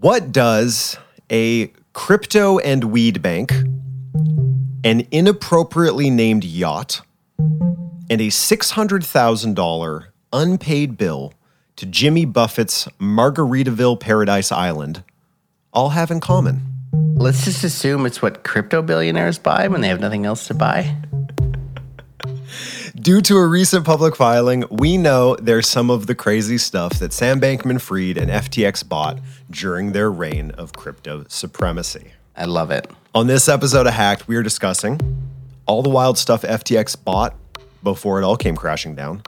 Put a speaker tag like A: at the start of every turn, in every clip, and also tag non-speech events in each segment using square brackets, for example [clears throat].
A: What does a crypto and weed bank, an inappropriately named yacht, and a $600,000 unpaid bill to Jimmy Buffett's Margaritaville Paradise Island all have in common?
B: Let's just assume it's what crypto billionaires buy when they have nothing else to buy.
A: Due to a recent public filing, we know there's some of the crazy stuff that Sam Bankman Fried and FTX bought during their reign of crypto supremacy.
B: I love it.
A: On this episode of Hacked, we are discussing all the wild stuff FTX bought before it all came crashing down.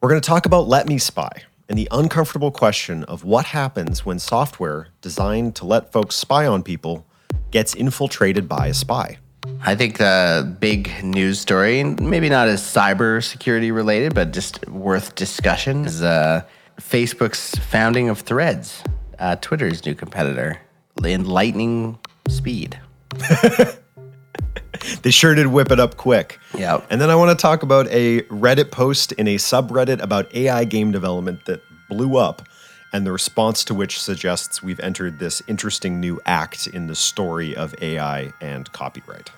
A: We're going to talk about LetMeSpy and the uncomfortable question of what happens when software designed to let folks spy on people gets infiltrated by a spy.
B: I think the big news story, maybe not as cyber security related, but just worth discussion, is uh, Facebook's founding of Threads, uh, Twitter's new competitor, in lightning speed. [laughs]
A: They sure did whip it up quick.
B: Yep.
A: And then I want to talk about a Reddit post in a subreddit about AI game development that blew up, and the response to which suggests we've entered this interesting new act in the story of AI and copyright.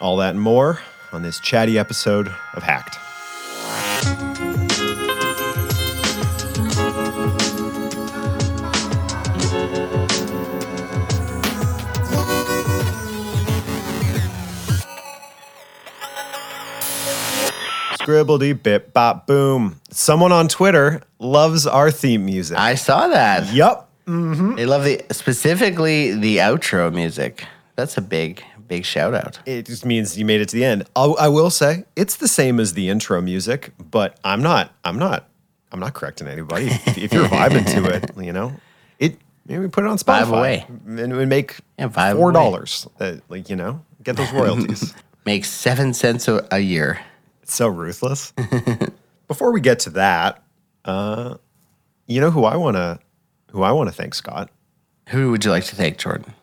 A: All that and more on this chatty episode of Hacked. Scribbledy bip bop boom. Someone on Twitter loves our theme music.
B: I saw that.
A: yup. Mm-hmm.
B: They love the specifically the outro music. That's a big, big shout out.
A: It just means you made it to the end. I'll, I will say it's the same as the intro music, but I'm not. I'm not. I'm not correcting anybody. if, you're vibing to it, [laughs] you know, it. Maybe put it on Spotify
B: Vibe away.
A: and it would make
B: Yeah,
A: four dollars. Uh, like you know, get those royalties. [laughs]
B: make seven cents a year.
A: So ruthless. Before we get to that, uh, you know who I want to, who I want to thank, Scott.
B: Who would you like to thank, Jordan?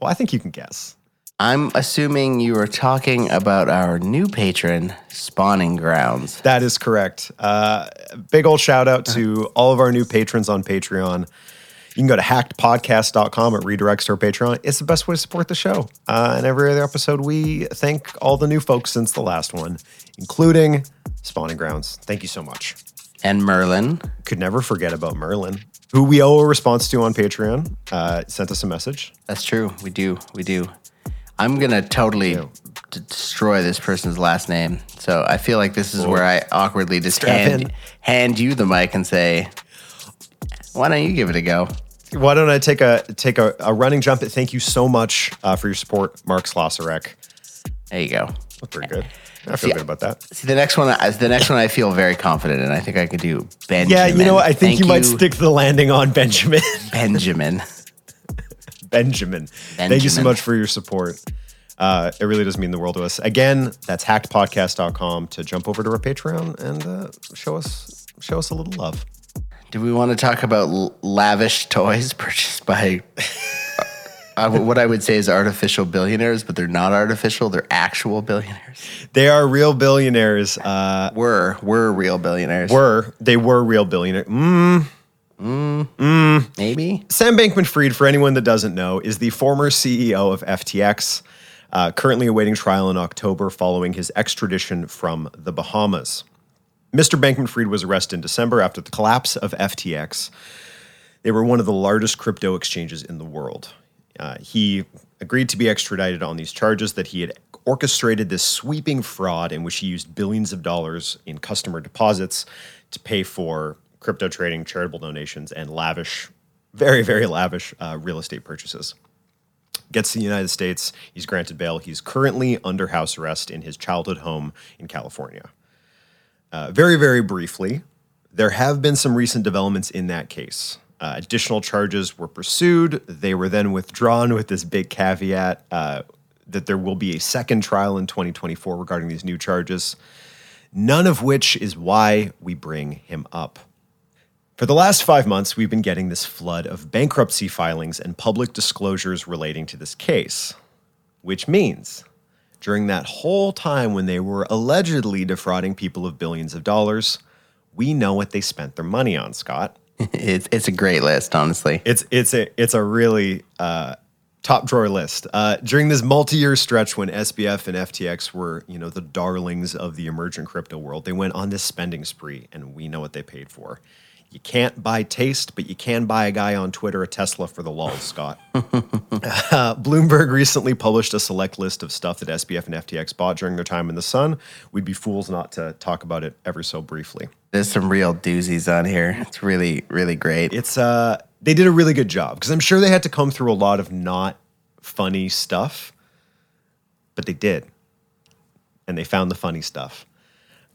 A: Well, I think you can guess.
B: I'm assuming you are talking about our new patron, Spawning Grounds.
A: That is correct. Uh, big old shout out to all of our new patrons on Patreon. You can go to hackedpodcast.com. It redirects to our Patreon. It's the best way to support the show. Uh, and every other episode, we thank all the new folks since the last one, including Spawning Grounds. Thank you so much.
B: And Merlin.
A: Could never forget about Merlin, who we owe a response to on Patreon. Uh, sent us a message.
B: That's true. We do. We do. I'm going to totally d- destroy this person's last name. So I feel like this is where I awkwardly just hand, hand you the mic and say, why don't you give it a go?
A: Why don't I take a take a, a running jump? Thank you so much uh, for your support, Mark Slosserek.
B: There you go.
A: That's pretty good. I feel
B: See,
A: good about that.
B: See, the next one, I- the next one, I feel very confident in. I think I could do Benjamin.
A: Yeah, you know what? I think
B: Thank
A: you might stick the landing on Benjamin. [laughs]
B: Benjamin.
A: Benjamin. Thank you so much for your support. Uh, it really does mean the world to us. Again, that's hackedpodcast.com to jump over to our Patreon and uh, show us show us a little love.
B: Do we want to talk about l- lavish toys [laughs] purchased by uh, what I would say is artificial billionaires, but they're not artificial; they're actual billionaires.
A: They are real billionaires. Uh,
B: Were were real billionaires?
A: were they were real billionaires? Mm.
B: maybe?
A: Sam Bankman Fried, for anyone that doesn't know, is the former CEO of FTX, uh, currently awaiting trial in October following his extradition from the Bahamas. Mr. Bankman Fried was arrested in December after the collapse of FTX. They were one of the largest crypto exchanges in the world. Uh, he agreed to be extradited on these charges that he had orchestrated this sweeping fraud in which he used billions of dollars in customer deposits to pay for crypto trading, charitable donations, and lavish, very, very lavish uh, real estate purchases. Gets to the United States. He's granted bail. He's currently under house arrest in his childhood home in California. Uh, very, very briefly, there have been some recent developments in that case. Uh, additional charges were pursued. They were then withdrawn with this big caveat uh, that there will be a second trial in 2024 regarding these new charges, none of which is why we bring him up. For the last five months, we've been getting this flood of bankruptcy filings and public disclosures relating to this case, which means during that whole time when they were allegedly defrauding people of billions of dollars, we know what they spent their money on, Scott. [laughs]
B: it's it's a great list, honestly.
A: It's it's a it's a really uh, top drawer list. Uh, during this multi-year stretch when SBF and FTX were, you know, the darlings of the emergent crypto world, they went on this spending spree, and we know what they paid for. You can't buy taste, but you can buy a guy on Twitter a Tesla for the lulz, Scott. [laughs] uh, Bloomberg recently published a select list of stuff that SBF and FTX bought during their time in the sun. We'd be fools not to talk about it ever so briefly.
B: There's some real doozies on here. It's really, really great.
A: It's uh they did a really good job because I'm sure they had to come through a lot of not funny stuff, but they did. And they found the funny stuff.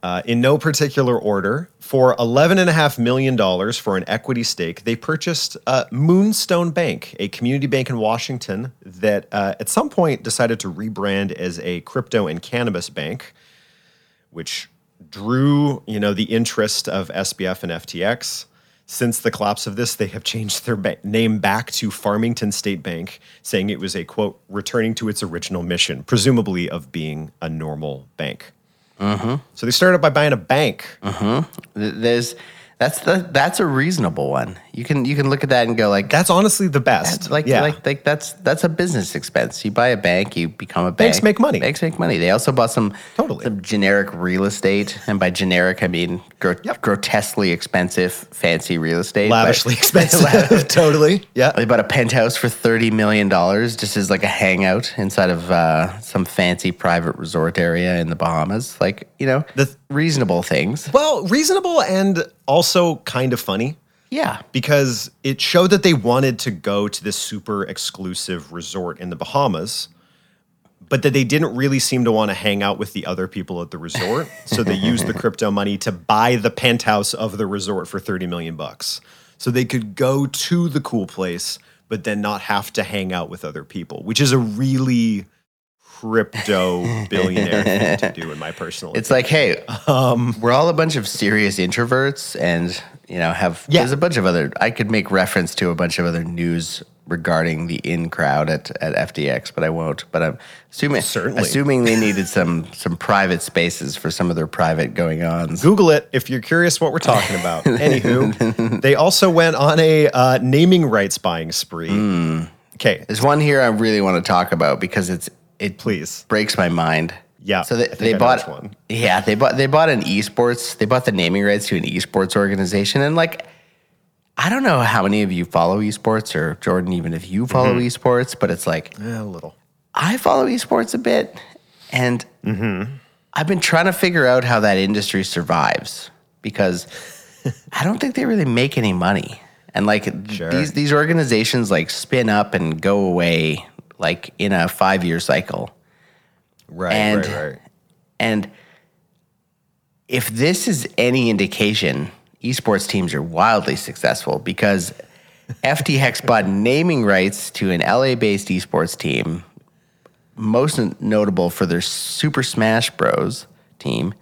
A: Uh, in no particular order, for $11.5 million for an equity stake, they purchased uh, Moonstone Bank, a community bank in Washington that uh, at some point decided to rebrand as a crypto and cannabis bank, which drew you know the interest of SBF and FTX. Since the collapse of this, they have changed their ba- name back to Farmington State Bank, saying it was a quote returning to its original mission, presumably of being a normal bank. Uh-huh. So they started by buying a bank. Uh-huh.
B: Th- There's that's the that's a reasonable one. You can you can look at that and go like
A: That's honestly the best.
B: like
A: yeah.
B: like like that's that's a business expense. You buy a bank, you become a bank.
A: Banks make money.
B: Banks make money. They also bought some
A: Totally.
B: some generic real estate, and by generic I mean gro-
A: Yep.
B: grotesquely expensive, fancy real estate. but-
A: lavishly [laughs] expensive. [laughs] totally. Yeah.
B: They bought a penthouse for thirty million dollars, just as like a hangout inside of uh, some fancy private resort area in the Bahamas. Like you know,
A: The-
B: reasonable things.
A: Well, reasonable and also kind of funny
B: Yeah,
A: because it showed that they wanted to go to this super exclusive resort in the Bahamas, but that they didn't really seem to want to hang out with the other people at the resort. [laughs] so they used the crypto money to buy the penthouse of the resort for 30 million bucks. So they could go to the cool place, but then not have to hang out with other people, which is a really crypto [laughs] billionaire thing to do in my personal
B: it's like, hey, we're all a bunch of serious introverts, and you know, have
A: Yeah.
B: there's a bunch of other. I could make reference to a bunch of other news regarding the in crowd at, at FTX, but I won't. But I'm assuming
A: Certainly.
B: assuming they needed some some private spaces for some of their private going ons.
A: Google it if you're curious what we're talking about. [laughs] Anywho, they also went on a uh, naming rights buying spree.
B: Hmm.
A: Okay,
B: There's one here I really want to talk about because it's it
A: please.
B: breaks my mind.
A: Yeah,
B: So they, they bought
A: one.
B: Yeah, they bought they bought an esports. They bought the naming rights to an esports organization, and like, I don't know how many of you follow esports or Jordan, even if you follow
A: Mm-hmm.
B: esports, but it's like
A: Eh, a little.
B: I follow esports a bit, and
A: Mm-hmm.
B: I've been trying to figure out how that industry survives because I don't think they really make any money. And like [laughs]
A: Sure.
B: these these organizations like spin up and go away like in a five year cycle.
A: Right,
B: And-
A: right, right.
B: And if this is any indication, esports teams are wildly successful because FTX [laughs] bought naming rights to an LA based esports team, most notable for their Super Smash Bros. team,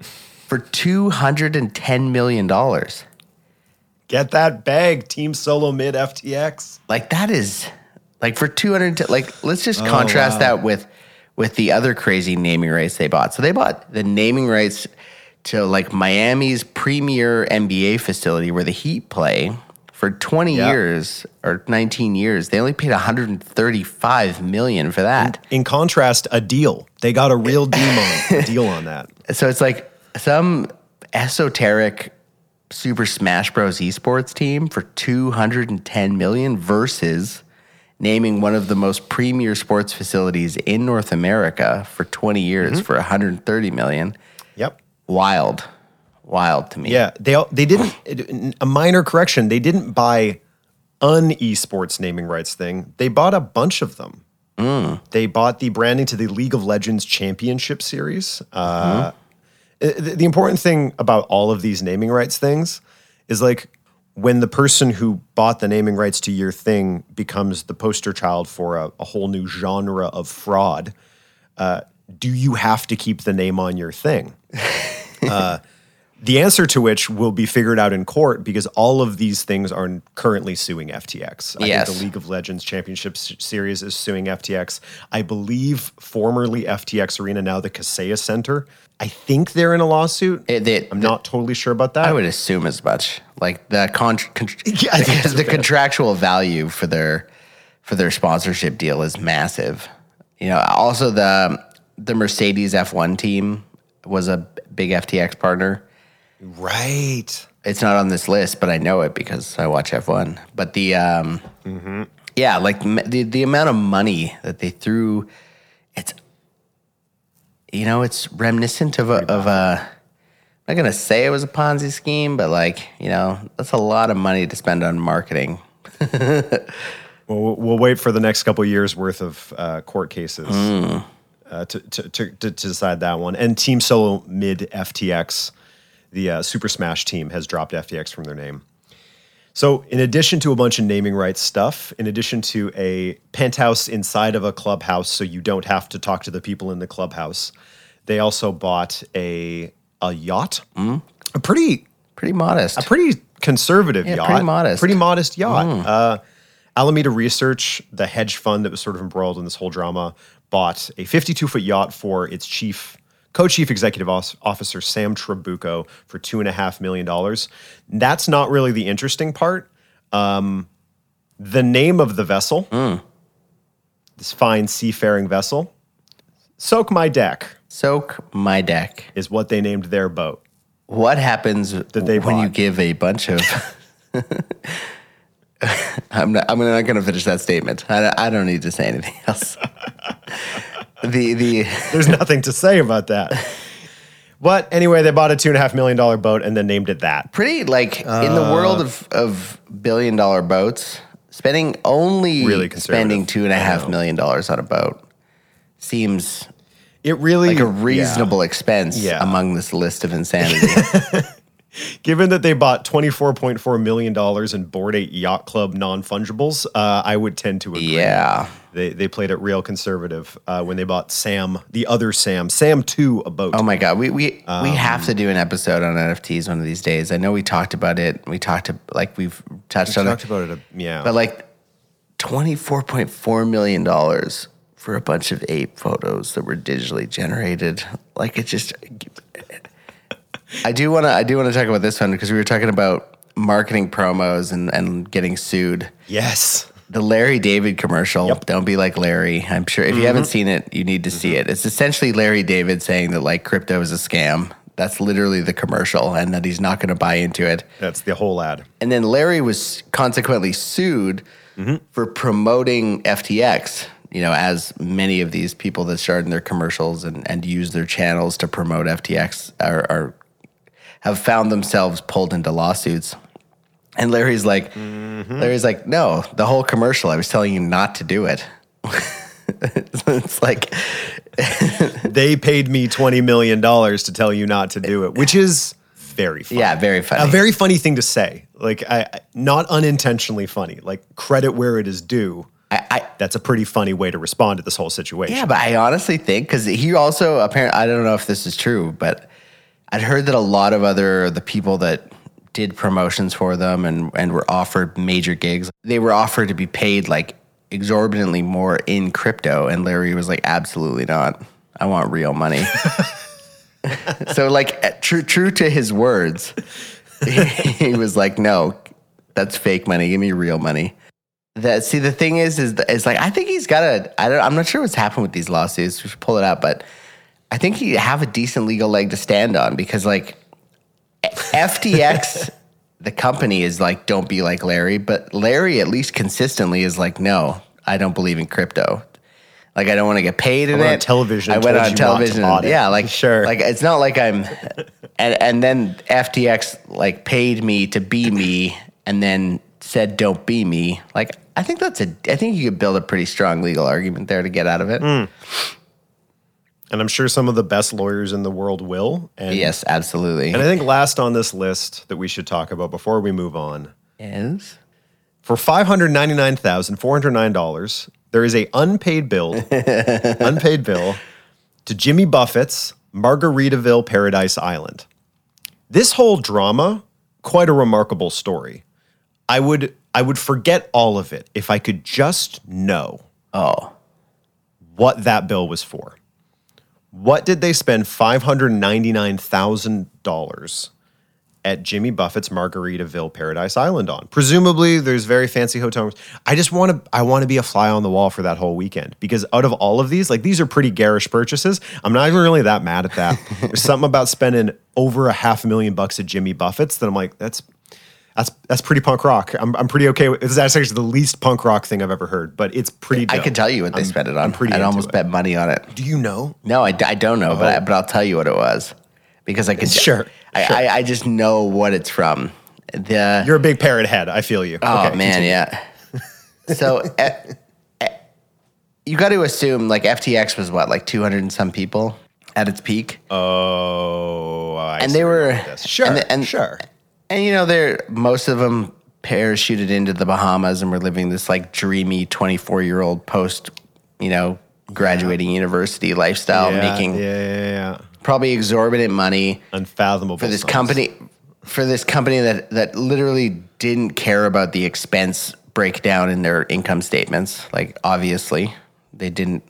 B: for $210 million.
A: Get that bag, Team Solo Mid FTX.
B: Like that is like for 200 like let's just oh, contrast
A: wow.
B: that with with the other crazy naming rights they bought. So they bought the naming rights to like Miami's premier NBA facility where the Heat play for 20
A: Yeah.
B: years or 19 years. They only paid 135 million for that.
A: In contrast, a deal. They got a real [laughs] deal on, deal on that.
B: So it's like some esoteric Super Smash Bros. esports team for 210 million versus naming one of the most premier sports facilities in North America for 20 years
A: Mm-hmm.
B: for 130 million.
A: Yep.
B: Wild. Wild to me.
A: Yeah, they they didn't. A minor correction: they didn't buy an esports naming rights thing. They bought a bunch of them. They bought the branding to the League of Legends Championship Series. Uh, the, the important thing about all of these naming rights things is like when the person who bought the naming rights to your thing becomes the poster child for a, a whole new genre of fraud. Uh, do you have to keep the name on your thing? [laughs] The answer to which will be figured out in court because all of these things are currently suing FTX. I
B: Yes.
A: think the League of Legends Championship Series is suing FTX. I believe formerly FTX Arena, now the Kaseya Center. I think they're in a lawsuit.
B: It- they-
A: I'm not totally sure about that.
B: I would assume as much. Like the con- con- [laughs]
A: Yeah,
B: because [laughs] the contractual value for their for their sponsorship deal is massive. You know, also the the Mercedes F1 team was a big FTX partner.
A: Right.
B: It's not on this list, but I know it because I watch F1. But the um, yeah, like the the amount of money that they threw, it's you know, it's reminiscent of a of a. I'm not gonna say it was a Ponzi scheme, but like you know, that's a lot of money to spend on marketing. [laughs]
A: Well, we'll- wait for the next couple years worth of uh, court cases uh, to, to, to, to decide that one. And Team Solo Mid FTX, the uh, Super Smash team, has dropped FTX from their name. So, in addition to a bunch of naming rights stuff, in addition to a penthouse inside of a clubhouse, so you don't have to talk to the people in the clubhouse, they also bought a a yacht, a pretty
B: Pretty modest.
A: a pretty conservative
B: Yeah,
A: yacht.
B: pretty modest.
A: Pretty modest yacht. Uh, Alameda Research, the hedge fund that was sort of embroiled in this whole drama, bought a 52 foot yacht for its chief, co chief executive officer, Sam Trabucco, for $2.5 million. That's not really the interesting part. Um, the name of the vessel, this fine seafaring vessel, Soak My Deck,
B: Soak my deck.
A: is what they named their boat.
B: What happens that
A: they
B: when you give a bunch of? [laughs] [laughs] I'm not. I'm not going to finish that statement. I, I don't need to say anything else. [laughs] the the [laughs]
A: There's nothing to say about that. [laughs] But anyway, they bought a two and a half million dollar boat and then named it that.
B: pretty like in the world of uh, of billion dollar boats, spending only
A: Really
B: spending two and a half million dollars on a boat seems
A: It really
B: like a
A: yeah.
B: reasonable expense
A: Yeah.
B: among this list of insanity. [laughs] [laughs]
A: Given that they bought twenty four point four million dollars in Bored Ape Yacht Club non fungibles, uh, I would tend to agree.
B: yeah.
A: They they played it real conservative uh, when they bought Sam, the other Sam, Sam Two, a boat.
B: Oh my god, we we we
A: Um,
B: have to do an episode on NFTs one of these days. I know we talked about it. We talked to like we've touched on it.
A: Talked
B: it,
A: about it. yeah,
B: but like twenty four point four million dollars for a bunch of ape photos that were digitally generated. Like it just. I do want to. I do want to talk about this one because we were talking about marketing promos and and getting sued.
A: yes,
B: The Larry David commercial.
A: Yep.
B: Don't be like Larry. I'm sure if you haven't mm-hmm. seen it, you need to see mm-hmm. it. It's essentially Larry David saying that like crypto is a scam. That's literally the commercial and that he's not going to buy into it.
A: that's the whole ad.
B: And then Larry was consequently sued mm-hmm. for promoting FTX, you know, as many of these people that started in their commercials and, and use their channels to promote FTX are, are have found themselves pulled into lawsuits. And Larry's like, Larry's like, no, the whole commercial, I was telling you not to do it. [laughs] it's like, [laughs]
A: They paid me twenty million dollars to tell you not to do it, which is very funny.
B: yeah, very funny.
A: a very funny thing to say. Like, I- not unintentionally funny. Like, credit where it is due.
B: I, I,
A: That's a pretty funny way to respond to this whole situation.
B: Yeah, but I honestly think because he also apparently I don't know if this is true, but I'd heard that a lot of other the people that did promotions for them and and were offered major gigs, they were offered to be paid like exorbitantly more in crypto, and Larry was like, absolutely not. I want real money. [laughs] so like eh, true true to his words, [laughs] he, was like, no, that's fake money. Give me real money. That see the thing is is is like I think he's got a I don't I'm not sure what's happened with these lawsuits. We should pull it out, but I think he have a decent legal leg to stand on because like FTX [laughs] the company is like don't be like Larry, but Larry at least consistently is like no, I don't believe in crypto. Like I don't want to get paid in
A: went
B: it.
A: on television
B: I went on
A: you not to
B: television. and- yeah, like
A: Sure.
B: Like it's not like I'm, and and then FTX like paid me to be me, and then said don't be me. Like I think that's a. I think you could build a pretty strong legal argument there to get out of it. Hmm.
A: And I'm sure some of the best lawyers in the world will. And,
B: Yes, absolutely.
A: And I think last on this list that we should talk about before we move on,
B: Is
A: for five hundred ninety nine thousand four hundred nine dollars, there is a unpaid bill, [laughs] unpaid bill to Jimmy Buffett's Margaritaville Paradise Island. This whole drama, quite a remarkable story. I would I would forget all of it if I could just know
B: Oh,
A: what that bill was for. What did they spend $599,000 at Jimmy Buffett's Margaritaville Paradise Island on? Presumably there's very fancy hotels. I just want to I want to be a fly on the wall for that whole weekend because out of all of these, like these are pretty garish purchases. I'm not even really that mad at that. [laughs] there's something about spending over a half a million bucks at Jimmy Buffett's that I'm like that's that's that's pretty punk rock. I'm, I'm pretty okay with. That's actually the least punk rock thing I've ever heard, but it's pretty.
B: I can tell you what they spent it on.
A: pretty
B: I'd almost
A: it.
B: bet money on it.
A: Do you know?
B: No, I, I don't know, but I, but I'll tell you what it was because I could.
A: Sure,
B: I,
A: sure.
B: I, I just know what it's from. The
A: You're a big parrot head. I feel you.
B: oh
A: Okay,
B: man,
A: continue.
B: yeah. So [laughs] eh, eh, you got to assume like FTX was what like two hundred and some people at its peak,
A: Oh, I
B: and they were
A: going with this. sure,
B: and, and-
A: sure.
B: And you know they're most of them parachuted into the Bahamas and were living this like dreamy twenty four year old post, you know, graduating university lifestyle,
A: yeah,
B: making
A: yeah, yeah, yeah.
B: probably exorbitant money.
A: unfathomable
B: for this
A: sums.
B: company for this company that that literally didn't care about the expense breakdown in their income statements like obviously they didn't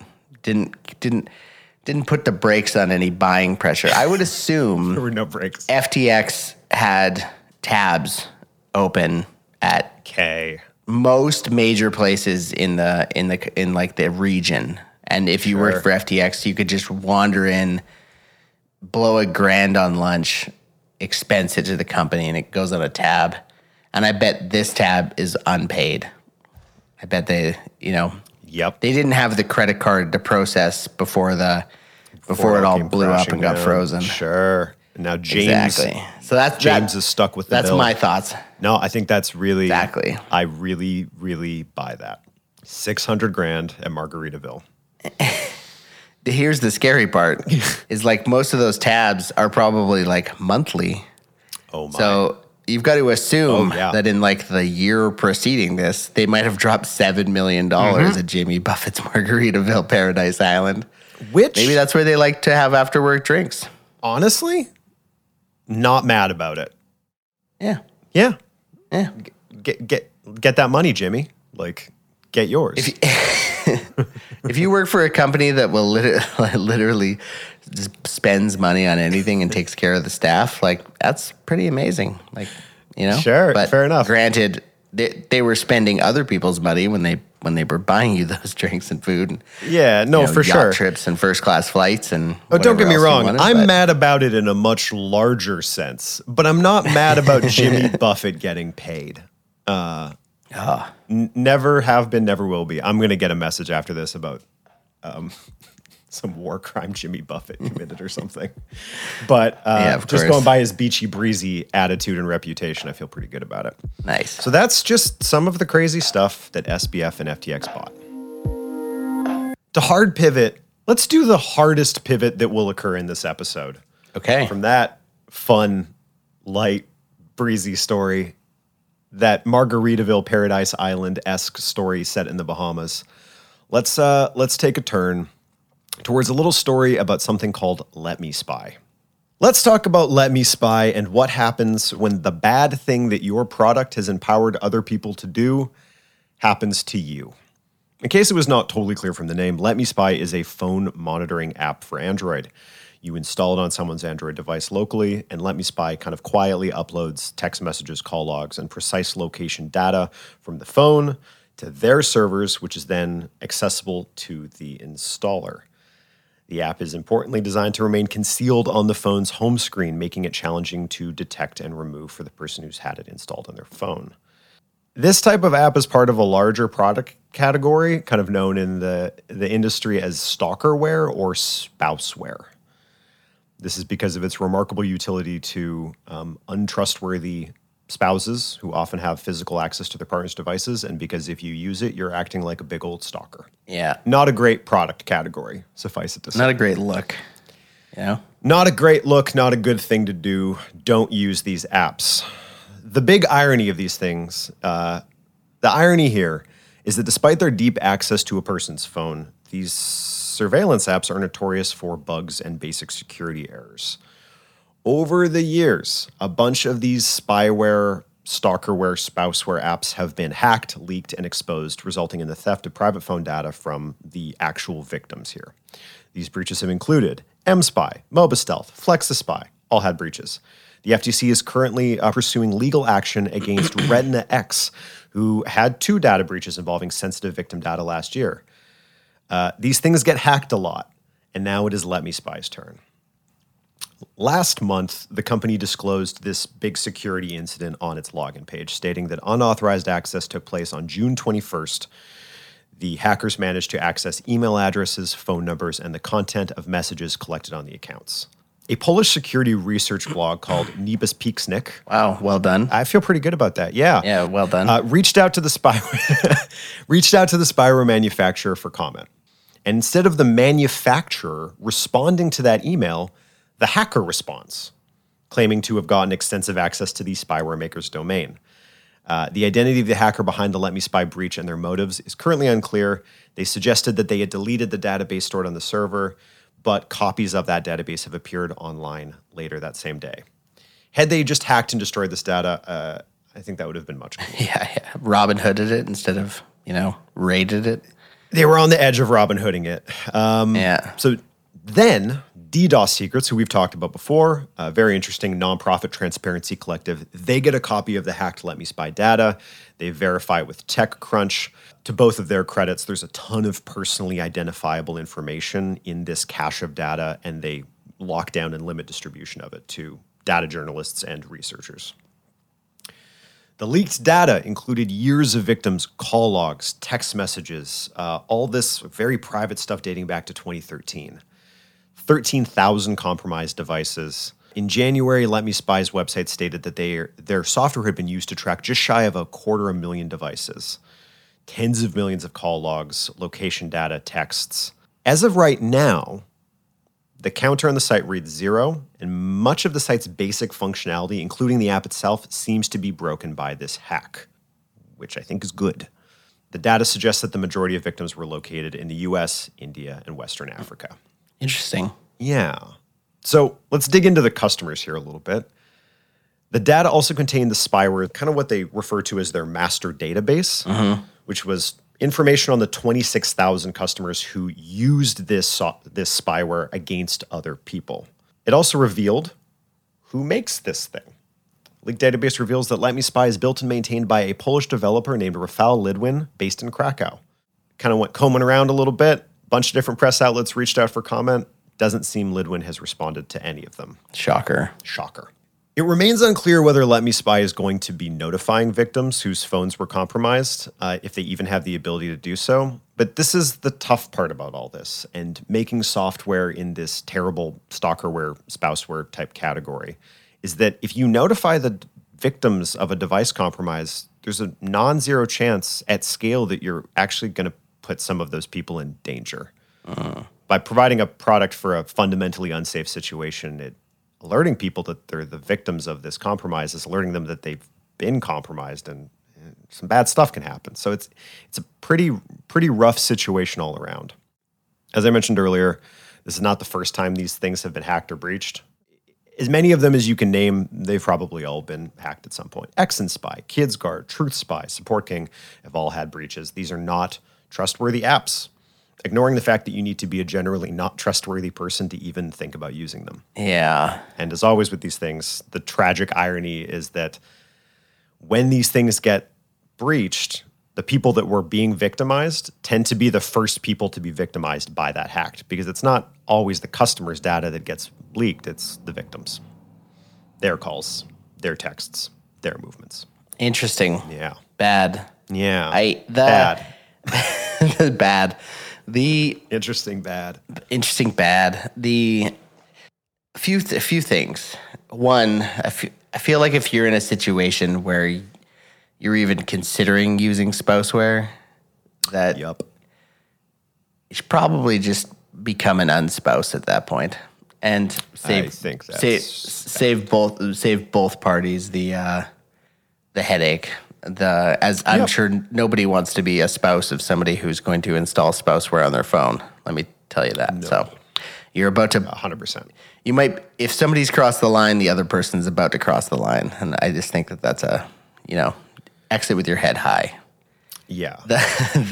B: didn't didn't didn't put the brakes on any buying pressure i would assume [laughs]
A: There were no breaks.
B: ftx had tabs open at
A: K
B: most major places in the in the in like the region. And if you worked for FTX, you could just wander in, blow a grand on lunch, expense it to the company, and it goes on a tab. And I bet this tab is unpaid. I bet they, you know,
A: Yep.
B: they didn't have the credit card to process before the before, it all blew up and got
A: down.
B: frozen.
A: Sure. Now James.
B: exactly. So that's
A: James
B: that-
A: is stuck with the
B: That's
A: bill.
B: my thoughts.
A: No, I think that's really
B: Exactly.
A: I really, really buy that. Six hundred grand at Margaritaville. [laughs]
B: here's the scary part [laughs] is like most of those tabs are probably like monthly
A: Oh my.
B: so you've got to assume
A: Oh, yeah.
B: that in like the year preceding this they might have dropped seven million dollars
A: Mm-hmm.
B: at jimmy buffett's [laughs] margaritaville paradise island
A: Which
B: maybe that's where they like to have after work drinks
A: honestly, not mad about it.
B: yeah
A: Yeah.
B: yeah
A: Get get get that money, Jimmy. Like, get yours.
B: if you [laughs] work for a company that will lit- [laughs] literally spends money on anything and takes care of the staff, like that's pretty amazing. Like, you know,
A: Sure, But fair enough.
B: Granted, they, they were spending other people's money when they when they were buying you [laughs] those drinks and food. And,
A: yeah, no,
B: you know,
A: for sure.
B: trips and first class flights and.
A: Oh, don't get me wrong.
B: wanted,
A: I'm
B: but-
A: mad about it in a much larger sense, but I'm not mad about [laughs] Jimmy Buffett getting paid. Uh,
B: Ah.
A: n- never have been, never will be. I'm going to get a message after this about um, some war crime Jimmy Buffett committed or something. But uh,
B: Yeah,
A: just going by his beachy breezy attitude and reputation, I feel pretty good about it.
B: nice.
A: So that's just some of the crazy stuff that SBF and FTX bought. To hard pivot, let's do the hardest pivot that will occur in this episode.
B: Okay.
A: From that fun, light, breezy story, that Margaritaville Paradise Island esque story set in the Bahamas, let's uh, let's take a turn towards a little story about something called LetMeSpy. Let's talk about LetMeSpy and what happens when the bad thing that your product has empowered other people to do happens to you. In case it was not totally clear from the name, LetMeSpy is a phone monitoring app for Android. You install it on someone's Android device locally, and LetMeSpy kind of quietly uploads text messages, call logs, and precise location data from the phone to their servers, which is then accessible to the installer. The app is importantly designed to remain concealed on the phone's home screen, making it challenging to detect and remove for the person who's had it installed on their phone. This type of app is part of a larger product category, kind of known in the, the industry as stalkerware or spouseware. This is because of its remarkable utility to um, untrustworthy spouses who often have physical access to their partner's devices, and because if you use it, you're acting like a big old stalker.
B: Yeah.
A: Not a great product category, suffice it to say.
B: Not a great look. You know?
A: Not a great look, not a good thing to do. Don't use these apps. The big irony of these things, uh, the irony here is that despite their deep access to a person's phone, these surveillance apps are notorious for bugs and basic security errors. Over the years, a bunch of these spyware, stalkerware, spouseware apps have been hacked, leaked, and exposed, resulting in the theft of private phone data from the actual victims here. These breaches have included MSpy, Mobistealth, FlexiSpy, all had breaches. The FTC is currently uh, pursuing legal action against [clears throat] Retina X, who had two data breaches involving sensitive victim data last year. Uh, these things get hacked a lot, and now it is LetMeSpy's turn. Last month, the company disclosed this big security incident on its login page, stating that unauthorized access took place on June 21st. The hackers managed to access email addresses, phone numbers, and the content of messages collected on the accounts. A Polish security research blog called Niebezpiecznik.
B: Wow, well done.
A: I feel pretty good about that. Yeah.
B: Yeah, well done.
A: Uh, reached out to the spyware [laughs] reached out to the spyware manufacturer for comment. And instead of the manufacturer responding to that email, the hacker response, claiming to have gotten extensive access to the spyware maker's domain. Uh, the identity of the hacker behind the LetMeSpy breach and their motives is currently unclear. They suggested that they had deleted the database stored on the server, but copies of that database have appeared online later that same day. Had they just hacked and destroyed this data, uh, I think that would have been much cooler. [laughs]
B: yeah, yeah. Robin Hooded it instead of, you know, raided it.
A: They were on the edge of Robin Hooding it. Um,
B: Yeah.
A: So then, DDoS Secrets, who we've talked about before, a very interesting nonprofit transparency collective, they get a copy of the hacked LetMeSpy data. They verify it with TechCrunch. To both of their credits, there's a ton of personally identifiable information in this cache of data, and they lock down and limit distribution of it to data journalists and researchers. The leaked data included years of victims' call logs, text messages, uh, all this very private stuff dating back to 2013. 13,000 compromised devices. In January, LetMeSpy's website stated that they, their software had been used to track just shy of a quarter a million devices, tens of millions of call logs, location data, texts. As of right now, the counter on the site reads zero, and much of the site's basic functionality, including the app itself, seems to be broken by this hack, which I think is good. The data suggests that the majority of victims were located in the US, India, and Western Africa.
B: Interesting.
A: Yeah. So let's dig into the customers here a little bit. The data also contained the spyware, kind of what they refer to as their master database, mm-hmm. which was information on the 26,000 customers who used this, this spyware against other people. It also revealed who makes this thing. Leak database reveals that LetMeSpy is built and maintained by a Polish developer named Rafał Lidwin, based in Krakow. Kind of went combing around a little bit. Bunch of different press outlets reached out for comment. Doesn't seem Lidwin has responded to any of them.
B: Shocker.
A: Shocker. It remains unclear whether LetMeSpy is going to be notifying victims whose phones were compromised, uh, if they even have the ability to do so. But this is the tough part about all this, and making software in this terrible stalkerware, spouseware type category is that if you notify the victims of a device compromise, there's a non zero chance at scale that you're actually going to put some of those people in danger by providing a product for a fundamentally unsafe situation, it alerting people that they're the victims of this compromise is alerting them that they've been compromised and uh, some bad stuff can happen. So it's it's a pretty pretty rough situation all around. As I mentioned earlier, this is not the first time these things have been hacked or breached. As many of them as you can name, they've probably all been hacked at some point. Xnspy, KidsGuard, Truth Spy, Support King have all had breaches. These are not trustworthy apps, ignoring the fact that you need to be a generally not trustworthy person to even think about using them.
B: Yeah.
A: And as always with these things, the tragic irony is that when these things get breached, the people that were being victimized tend to be the first people to be victimized by that hacked because it's not always the customer's data that gets leaked, it's the victims. Their calls, their texts, their movements.
B: Interesting.
A: Yeah.
B: Bad.
A: Yeah.
B: I the
A: bad. [laughs]
B: bad. The
A: Interesting bad.
B: interesting bad. The a few th- a few things. One, I fe- I feel like if you're in a situation where you're even considering using spouseware, that
A: Yup.
B: you should probably just become an unspouse at that point and save save, save both save both parties the uh, the headache. The as I'm
A: Yep.
B: sure nobody wants to be a spouse of somebody who's going to install spouseware on their phone. Let me tell you that. So You're about to
A: 100%.
B: you might if somebody's crossed the line, the other person's about to cross the line, and I just think that that's a you know exit with your head high.
A: Yeah. [laughs]
B: The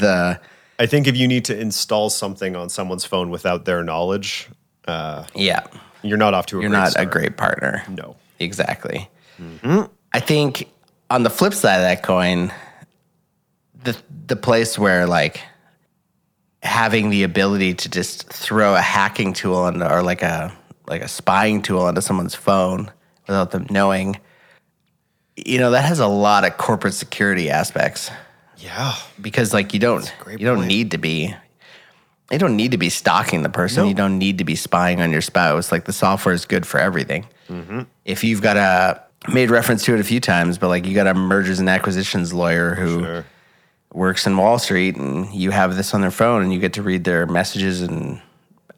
B: the
A: I think if you need to install something on someone's phone without their knowledge, uh,
B: yeah,
A: you're not off to a
B: you're not a great partner.
A: No.
B: Exactly. Mm-hmm. I think on the flip side of that coin, the the place where like having the ability to just throw a hacking tool into, or like a like a spying tool into someone's phone without them knowing, you know, that has a lot of corporate security aspects
A: Yeah.
B: because like you don't you don't
A: point.
B: need to be you don't need to be stalking the person.
A: No.
B: You don't need to be spying on your spouse. Like the software is good for everything.
A: Mm-hmm.
B: If you've got a made reference to it a few times, but like you got a mergers and acquisitions lawyer who
A: Sure.
B: works in Wall Street, and you have this on their phone, and you get to read their messages and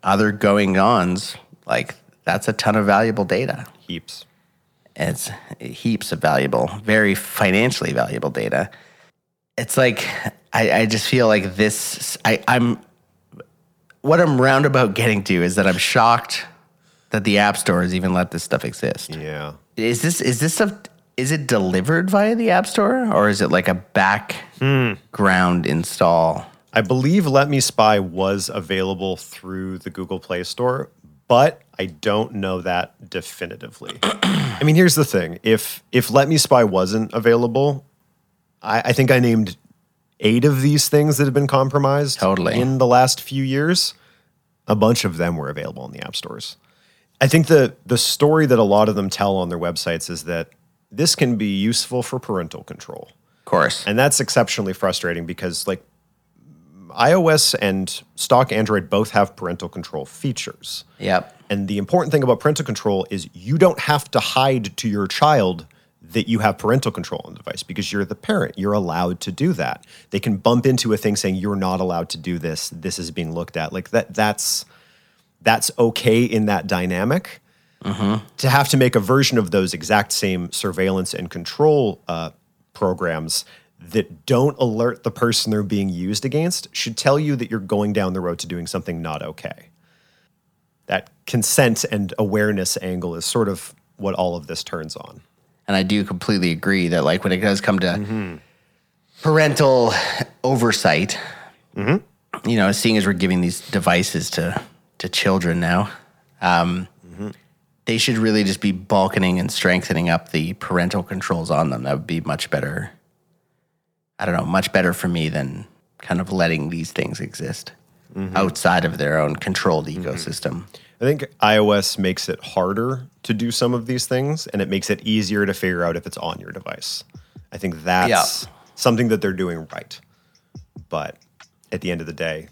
B: other going ons. Like that's a ton of valuable data.
A: Heaps.
B: It's heaps of valuable, very financially valuable data. It's like I, I just feel like this. I, I'm what I'm roundabout getting to is that I'm shocked that the app stores even let this stuff exist.
A: Yeah.
B: Is this is this stuff? Is it delivered via the app store or is it like a background hmm. install?
A: I believe LetMeSpy was available through the Google Play Store, but I don't know that definitively. [clears throat] I mean, here's the thing: if if LetMeSpy wasn't available, I, I think I named eight of these things that have been compromised
B: Totally.
A: in the last few years. A bunch of them were available in the app stores. I think the the story that a lot of them tell on their websites is that this can be useful for parental control.
B: Of course.
A: And that's exceptionally frustrating because like iOS and stock Android both have parental control features.
B: Yep.
A: And the important thing about parental control is you don't have to hide to your child that you have parental control on the device because you're the parent. You're allowed to do that. They can bump into a thing saying you're not allowed to do this. This is being looked at. Like that that's that's okay in that dynamic. Mm-hmm. To have to make a version of those exact same surveillance and control uh, programs that don't alert the person they're being used against should tell you that you're going down the road to doing something not okay that consent and awareness angle is sort of what all of this turns on.
B: And I do completely agree that, like, when it does come to mm-hmm. parental oversight, mm-hmm. you know, seeing as we're giving these devices to to children now, um, they should really just be bulking and strengthening up the parental controls on them. That would be much better. I don't know, much better for me than kind of letting these things exist outside of their own controlled ecosystem.
A: I think iOS makes it harder to do some of these things and it makes it easier to figure out if it's on your device. I think that's
B: Yeah.
A: something that they're doing right. But at the end of the day,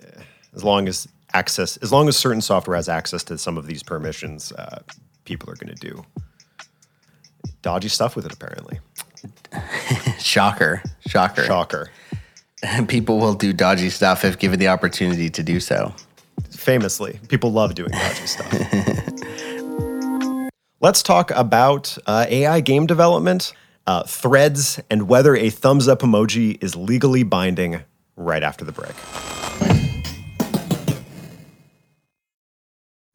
A: eh, as long as access, as long as certain software has access to some of these permissions, uh, people are going to do dodgy stuff with it, apparently. [laughs]
B: Shocker, shocker.
A: Shocker. [laughs]
B: People will do dodgy stuff if given the opportunity to do so.
A: famously, people love doing dodgy stuff. [laughs] Let's talk about uh, AI game development, uh, threads, and whether a thumbs up emoji is legally binding right after the break.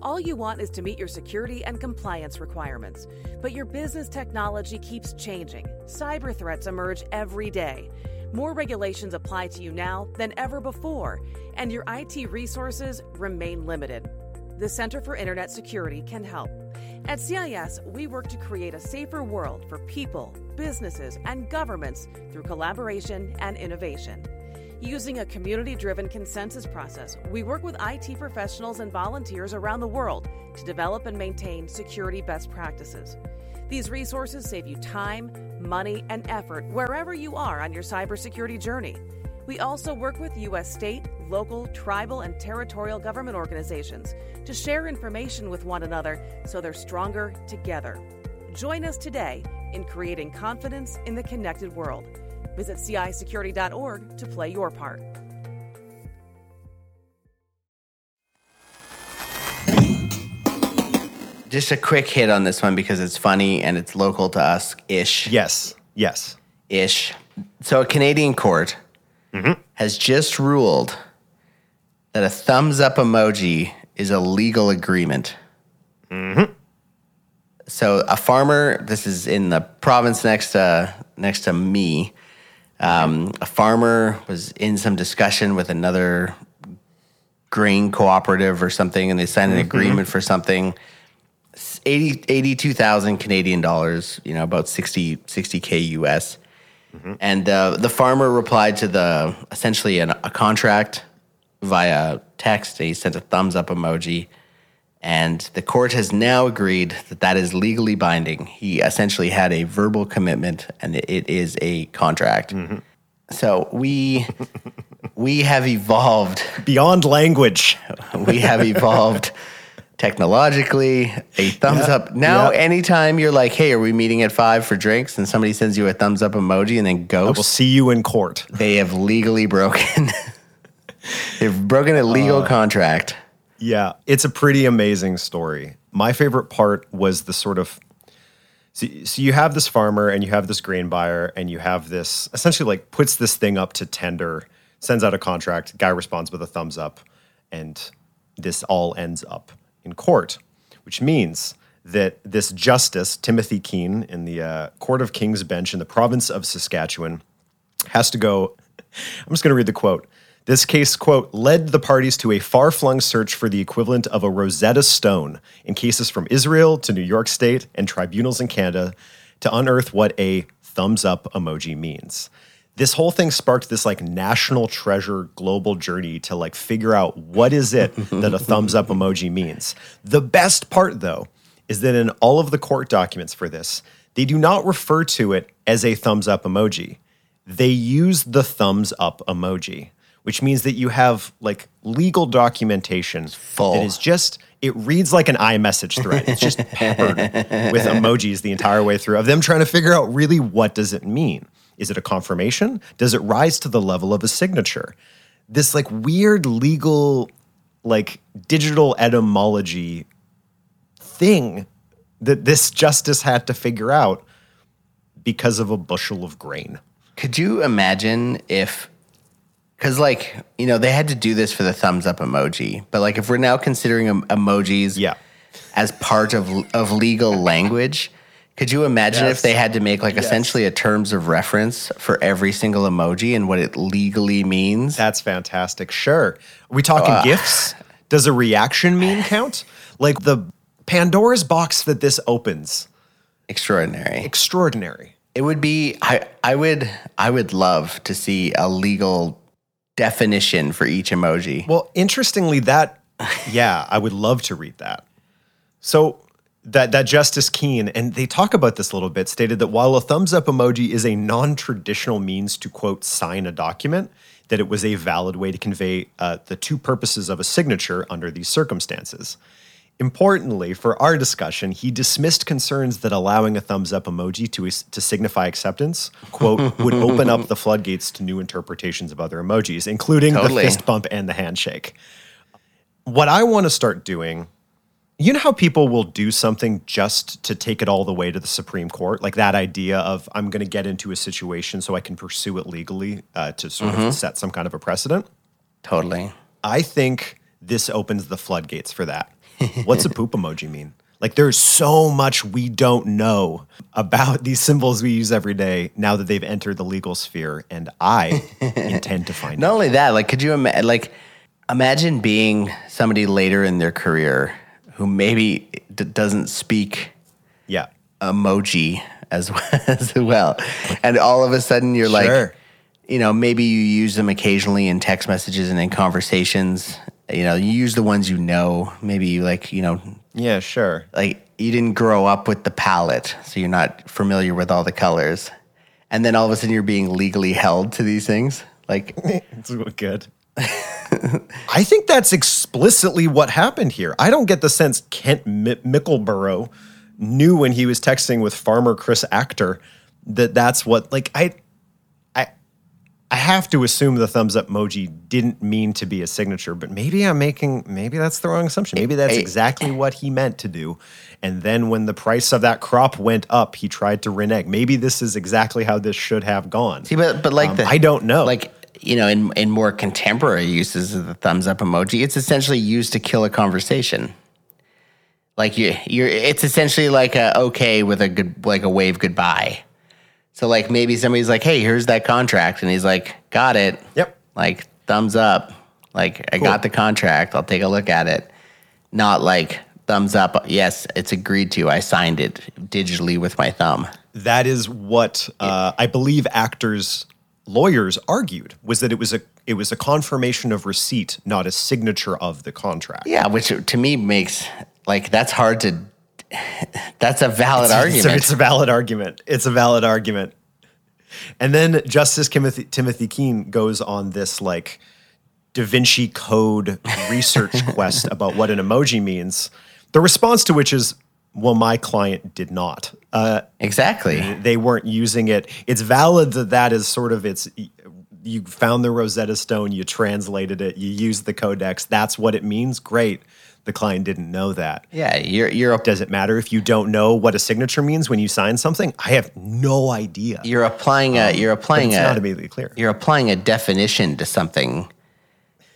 C: All you want is to meet your security and compliance requirements. But your business technology keeps changing. Cyber threats emerge every day. More regulations apply to you now than ever before, and your IT resources remain limited. The Center for Internet Security can help. At CIS, we work to create a safer world for people, businesses, and governments through collaboration and innovation. Using a community driven consensus process, we work with IT professionals and volunteers around the world to develop and maintain security best practices. These resources save you time, money, and effort wherever you are on your cybersecurity journey. We also work with U.S. state, local, tribal, and territorial government organizations to share information with one another so they're stronger together. Join us today in creating confidence in the connected world. Visit CISecurity.org to play your part.
B: Just a quick hit on this one because it's funny and it's local to us ish.
A: Yes. Yes.
B: Ish. So, a Canadian court mm-hmm. has just ruled that a thumbs up emoji is a legal agreement. Mm-hmm. So, a farmer, this is in the province next to, next to me. Um, a farmer was in some discussion with another grain cooperative or something, and they signed an agreement for something. 80, 82,000 Canadian dollars, you know, about 60, 60K US. And uh, the farmer replied to the essentially an, a contract via text. He sent a thumbs up emoji. And the court has now agreed that that is legally binding. He essentially had a verbal commitment and it, is a contract. So we we have evolved
A: Beyond language.
B: we have evolved technologically a thumbs
A: Yeah,
B: up now
A: yeah.
B: anytime you're like hey are we meeting at five for drinks and somebody sends you a thumbs up emoji and then
A: go,
B: We'll
A: see you in court.
B: they have legally broken [laughs] they've broken a
A: Uh,
B: legal contract
A: Yeah, it's a pretty amazing story. My favorite part was the sort of so, so you have this farmer and you have this grain buyer and you have this essentially like puts this thing up to tender, sends out a contract, guy responds with a thumbs up, and this all ends up in court, which means that this justice, Timothy Keene, in the uh, Court of King's Bench in the province of Saskatchewan, has to go. [laughs] I'm just going to read the quote. This case, quote, led the parties to a far flung search for the equivalent of a Rosetta Stone in cases from Israel to New York State and tribunals in Canada to unearth what a thumbs up emoji means. This whole thing sparked this like national treasure global journey to like figure out what is it [laughs] that a thumbs up emoji means. The best part though is that in all of the court documents for this, they do not refer to it as a thumbs up emoji they use the thumbs up emoji, which means that you have like legal documentation
B: full.
A: that is just it reads like an iMessage thread. It's just [laughs] peppered with emojis the entire way through of them trying to figure out really what does it mean? Is it a confirmation? Does it rise to the level of a signature? This like weird legal like digital etymology thing that this justice had to figure out because of a bushel of grain.
B: could you imagine if because like you know they had to do this for the thumbs up emoji but like if we're now considering em- emojis
A: Yeah.
B: as part of of legal language could you imagine
A: Yes.
B: if they had to make like
A: Yes.
B: essentially a terms of reference for every single emoji and what it legally means
A: That's fantastic. Sure. Are we talking gifts? Does a reaction mean count? Like the Pandora's box that this opens,
B: extraordinary
A: extraordinary.
B: It would be I I would I would love to see a legal definition for each emoji.
A: Well, interestingly, that yeah, I would love to read that. So that that Justice Keene, and they talk about this a little bit, stated that while a thumbs up emoji is a non-traditional means to quote sign a document, that it was a valid way to convey uh, the two purposes of a signature under these circumstances. Importantly, for our discussion, he dismissed concerns that allowing a thumbs up emoji to, to signify acceptance, quote, [laughs] would open up the floodgates to new interpretations of other emojis, including
B: Totally.
A: the fist bump and the handshake. What I want to start doing, you know how people will do something just to take it all the way to the Supreme Court? Like that idea of I'm going to get into a situation so I can pursue it legally uh, to sort of set some kind of a precedent.
B: Totally.
A: I think this opens the floodgates for that. What's a poop emoji mean? Like there's so much we don't know about these symbols we use every day now that they've entered the legal sphere, and I [laughs] intend to find out.
B: Not
A: out.
B: only that, like, could you ima- like imagine being somebody later in their career who maybe d- doesn't speak
A: Yeah.
B: emoji as [laughs] as well, and all of a sudden you're
A: Sure.
B: like, you know, maybe you use them occasionally in text messages and in conversations. You know, you use the ones you know. Maybe you like, you know,
A: Yeah, sure.
B: like you didn't grow up with the palette, so you're not familiar with all the colors. And then all of a sudden you're being legally held to these things. Like, [laughs]
A: It's good. [laughs] I think that's explicitly what happened here. I don't get the sense Kent Mi- Mickleborough knew when he was texting with Farmer Chris Achter that that's what like I I I have to assume the thumbs up emoji didn't mean to be a signature, but maybe I'm making maybe that's the wrong assumption. Maybe that's exactly what he meant to do. And then when the price of that crop went up, he tried to renege. Maybe this is exactly how this should have gone.
B: see, but but like
A: Um,
B: the
A: I don't know.
B: Like you know, in in more contemporary uses of the thumbs up emoji, it's essentially used to kill a conversation. Like you, you're. It's essentially like a okay with a good, like a wave goodbye. So like maybe somebody's like, "Hey, here's that contract," and he's like, "Got it."
A: Yep.
B: Like thumbs up. Like I got the contract. I'll take a look at it. Not like thumbs up. Yes, it's agreed to. I signed it digitally with my thumb.
A: that is what uh, I believe Achter's lawyers argued was that it was a it was a confirmation of receipt, not a signature of the contract.
B: Yeah, which to me makes like that's hard to. That's a valid
A: It's a-
B: argument.
A: It's a valid argument. It's a valid argument. And then Justice Timothy, Timothy Keene goes on this like Da Vinci Code research [laughs] quest about what an emoji means. The response to which is, well, my client did not. Uh,
B: exactly.
A: they weren't using it. It's valid that that is sort of it's you found the Rosetta Stone, you translated it, you used the codex. That's what it means. Great. The client didn't know that.
B: Yeah, you're you're a,
A: Does it matter if you don't know what a signature means when you sign something? I have no idea.
B: you're applying a um, you're
A: But
B: applying
A: it's
B: a
A: not immediately clear.
B: you're applying a definition to something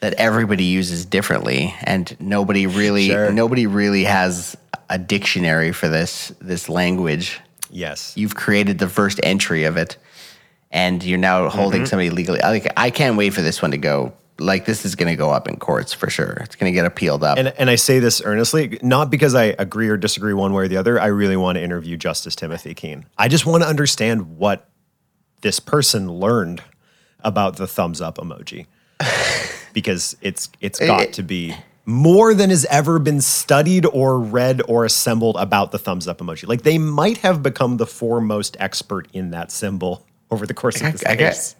B: that everybody uses differently and nobody really
A: Sure.
B: nobody really has a dictionary for this this language
A: Yes.
B: you've created the first entry of it and you're now holding mm-hmm. somebody legally like i can't wait for this one to go like this is going to go up in courts for sure it's going to get appealed up
A: And, and I say this earnestly, not because I agree or disagree one way or the other. I really want to interview Justice Timothy Keene. I just want to understand what this person learned about the thumbs up emoji. [laughs] because it's it's got to be more than has ever been studied or read or assembled about the thumbs up emoji. Like they might have become the foremost expert in that symbol over the course of this
B: I got-
A: case.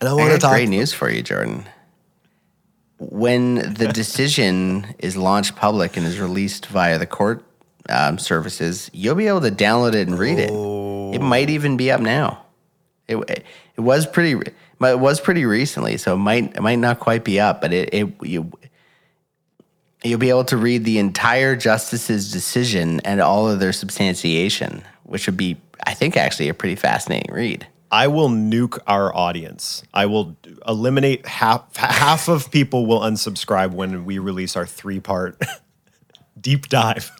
A: And I
B: I
A: want to
B: got
A: talk
B: great news for you, Jordan. When the decision is launched public and is released via the court um, services, you'll be able to download it and read it. It might even be up now. It, it was pretty it was pretty recently, so it might it might not quite be up, but it, it you you'll be able to read the entire justice's decision and all of their substantiation, which would be I think actually a pretty fascinating read.
A: I will nuke our audience. I will eliminate half half of people will unsubscribe when we release our three part [laughs] deep dive.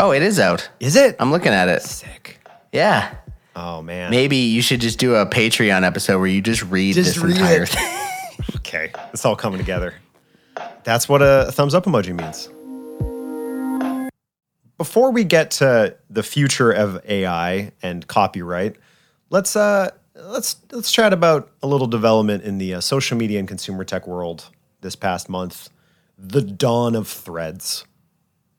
B: Oh, it is out.
A: Is it?
B: I'm looking at it.
A: sick.
B: Yeah.
A: Oh man.
B: Maybe you should just do a Patreon episode where you just read
A: Just
B: this
A: read
B: entire
A: it.
B: thing. [laughs] [laughs]
A: Okay, it's all coming together. That's what a thumbs up emoji means. Before we get to the future of AI and copyright, let's uh let's let's chat about a little development in the uh, social media and consumer tech world this past month, the dawn of threads.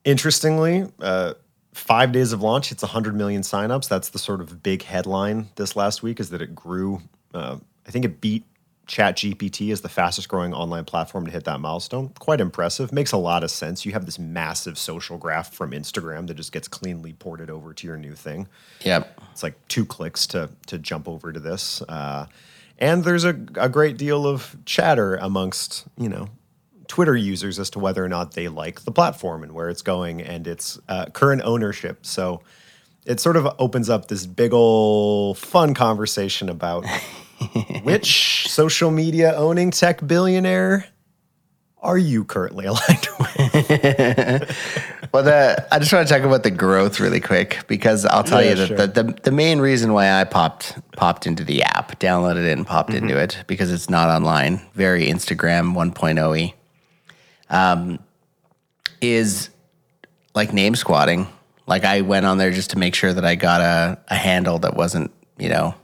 A: Interestingly, uh, five days of launch, it's 100 million signups. That's the sort of big headline this last week is that it grew. Uh, I think it beat ChatGPT is the fastest growing online platform to hit that milestone. Quite impressive. Makes a lot of sense. You have this massive social graph from Instagram that just gets cleanly ported over to your new thing.
B: Yep.
A: It's like two clicks to to jump over to this. Uh, and there's a, a great deal of chatter amongst, you know, Twitter users as to whether or not they like the platform and where it's going and its uh, current ownership. So it sort of opens up this big old fun conversation about [laughs] [laughs] which social media owning tech billionaire are you currently [laughs] aligned with?
B: well, the, I just want to talk about the growth really quick because I'll tell
A: Yeah,
B: you that
A: sure.
B: the, the, the main reason why I popped popped into the app, downloaded it and popped
A: Mm-hmm.
B: into it because it's not online, very Instagram 1.0 um, is like name squatting. Like I went on there just to make sure that I got a, a handle that wasn't, you know,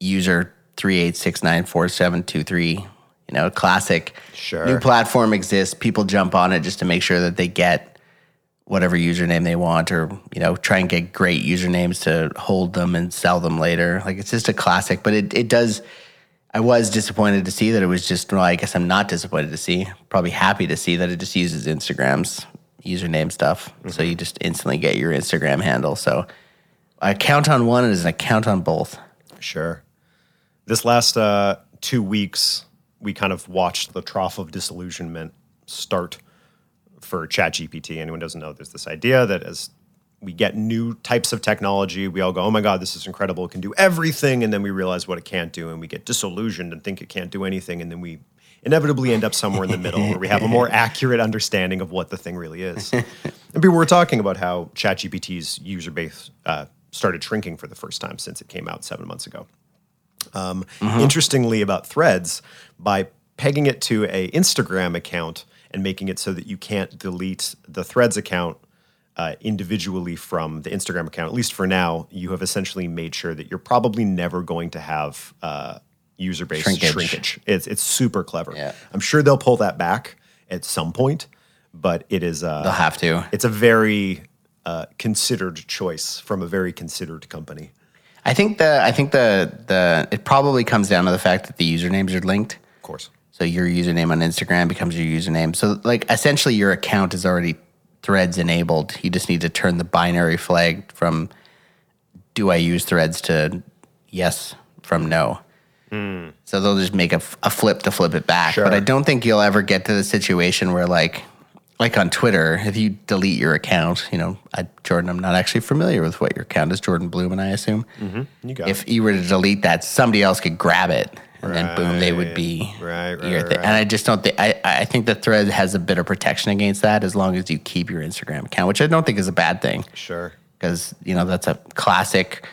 B: user 38694723, you know, classic.
A: Sure.
B: New platform exists. People jump on it just to make sure that they get whatever username they want or, you know, try and get great usernames to hold them and sell them later. Like it's just a classic, but it, it does. I was disappointed to see that it was just, well, I guess I'm not disappointed to see, probably happy to see that it just uses Instagram's username stuff. So mm-hmm. you just instantly get your Instagram handle. So I count on one as an account on both.
A: Sure. This last uh, two weeks, we kind of watched the trough of disillusionment start for ChatGPT. Anyone doesn't know, there's this idea that as we get new types of technology, we all go, oh my God, this is incredible. It can do everything. And then we realize what it can't do. And we get disillusioned and think it can't do anything. And then we inevitably end up somewhere in the middle where we have a more [laughs] accurate understanding of what the thing really is. and people were talking about how ChatGPT's user base uh, started shrinking for the first time since it came out seven months ago. Um, Interestingly, about Threads, by pegging it to a Instagram account and making it so that you can't delete the Threads account uh, individually from the Instagram account, at least for now, you have essentially made sure that you're probably never going to have uh, user base
B: Shrinkage.
A: shrinkage. It's it's super clever.
B: Yeah.
A: I'm sure they'll pull that back at some point, but it is uh,
B: They'll have to.
A: it's a very uh, considered choice from a very considered company.
B: I think the I think the the it probably comes down to the fact that the usernames are linked.
A: Of course.
B: So your username on Instagram becomes your username. So like essentially your account is already threads enabled. You just need to turn the binary flag from do I use threads to yes from no. Hmm. So they'll just make a, a flip to flip it back.
A: Sure.
B: But I don't think you'll ever get to the situation where like like on Twitter, if you delete your account, you know, I, Jordan, I'm not actually familiar with what your account is, Jordan Bloom, and I assume. Mm-hmm.
A: You got
B: If you were to delete that, somebody else could grab it, and then boom, they would be
A: Right, right,
B: your
A: right,
B: thing. And I just don't think I I think the thread has a bit of protection against that as long as you keep your Instagram account, which I don't think is a bad thing
A: Sure.
B: because you know that's a classic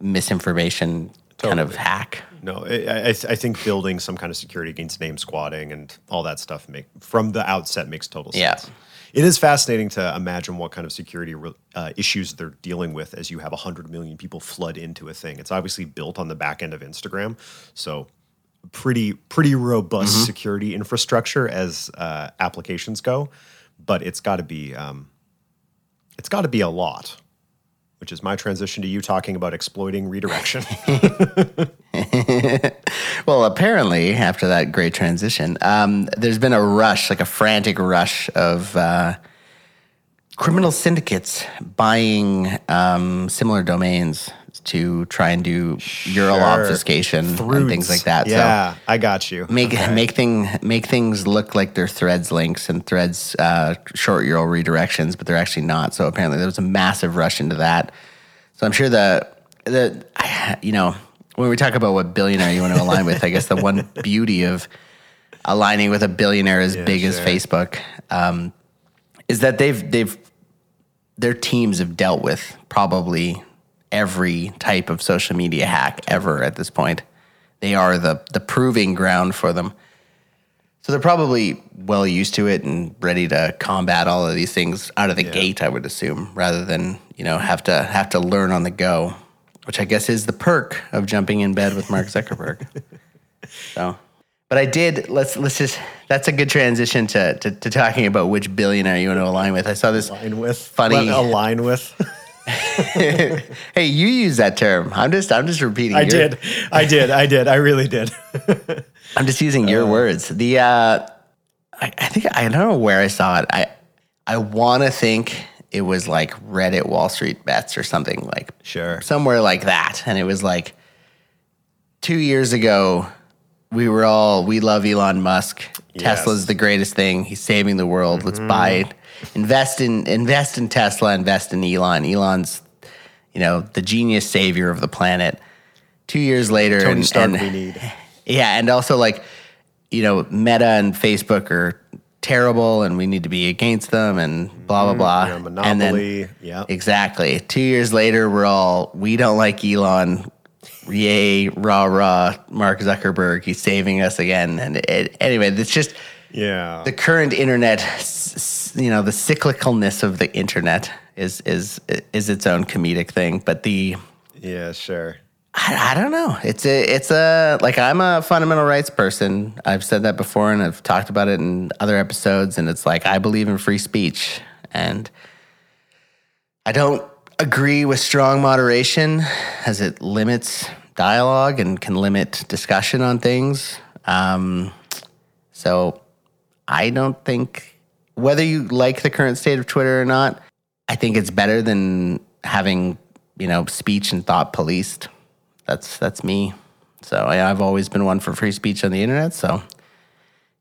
B: misinformation kind of hack.
A: No, I, I, I th- I think building some kind of security against name squatting and all that stuff make from the outset makes total sense.
B: Yeah.
A: It is fascinating to imagine what kind of security uh, issues they're dealing with as you have 100 million people flood into a thing. It's obviously built on the back end of Instagram. So, pretty pretty robust
B: Mm-hmm.
A: security infrastructure as uh, applications go, but it's got to be um, it's got to be a lot. Which is my transition to you talking about exploiting redirection. [laughs] [laughs]
B: Well, apparently, after that great transition, um, there's been a rush, like a frantic rush of uh, criminal syndicates buying um, similar domains to try and do URL
A: Sure.
B: obfuscation and things like that.
A: Yeah, I got you.
B: So make make thing make things look like they're threads links and threads uh, short URL redirections, but they're actually not. So apparently, there was a massive rush into that. So I'm sure the the [sighs] you know when we talk about what billionaire you want to align with, I guess the one [laughs] beauty of aligning with a billionaire as big as. Facebook um, is that they've they've their teams have dealt with probably every type of social media hack ever at this point. They are the the proving ground for them. So they're probably well used to it and ready to combat all of these things out of the gate, I would assume, rather than, you know, have to have to learn on the go, which I guess is the perk of jumping in bed with Mark Zuckerberg. [laughs] so but I did let's let's just that's a good transition to, to to talking about which billionaire you want to align with. I saw this
A: align with
B: funny
A: align with. [laughs] [laughs]
B: Hey, you use that term. I'm just I'm just repeating.
A: I
B: your-
A: did, I did, I did, I really did. [laughs]
B: I'm just using your words. The uh, I, I think I don't know where I saw it. I I want to think it was like Reddit Wall Street bets or something like
A: Sure.
B: somewhere like that. And it was like two years ago. We were all we love Elon Musk. Tesla's the greatest thing. He's saving the world. Let's mm-hmm. buy it. Invest in invest in Tesla. Invest in Elon. Elon's you know the genius savior of the planet. Two years later,
A: Tony
B: and,
A: Stark
B: and-
A: we need. [laughs]
B: yeah, and also like, you know, Meta and Facebook are terrible and we need to be against them and blah blah mm-hmm. blah.
A: You're a monopoly. yeah.
B: exactly. Two years later, we're all we don't like Elon. Yay, rah rah! Mark Zuckerberg, he's saving us again. And it, anyway, it's just
A: Yeah.
B: the current internet. You know, the cyclicalness of the internet is is is its own comedic thing. But the
A: yeah, sure.
B: I, I don't know. It's a, it's a, like I'm a fundamental rights person. I've said that before and I've talked about it in other episodes. And it's like, I believe in free speech. And I don't agree with strong moderation as it limits dialogue and can limit discussion on things. Um, so I don't think, whether you like the current state of Twitter or not, I think it's better than having, you know, speech and thought policed that's that's me. So I, I've always been one for free speech on the internet. So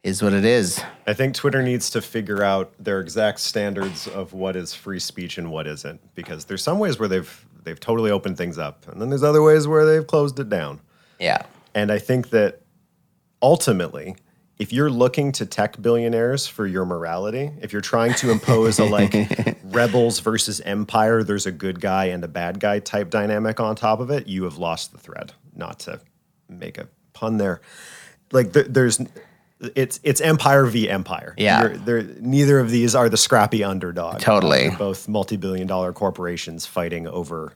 B: is what it is.
A: I think Twitter needs to figure out their exact standards of what is free speech and what isn't, because there's some ways where they've they've totally opened things up, and then there's other ways where they've closed it down.
B: Yeah.
A: And I think that ultimately, if you're looking to tech billionaires for your morality, if you're trying to impose a like [laughs] rebels versus empire, there's a good guy and a bad guy type dynamic on top of it, you have lost the thread. Not to make a pun there, like th- there's. It's it's empire v empire.
B: Yeah.
A: They're, neither of these are the scrappy underdog.
B: Totally.
A: They're both multi-billion-dollar corporations fighting over,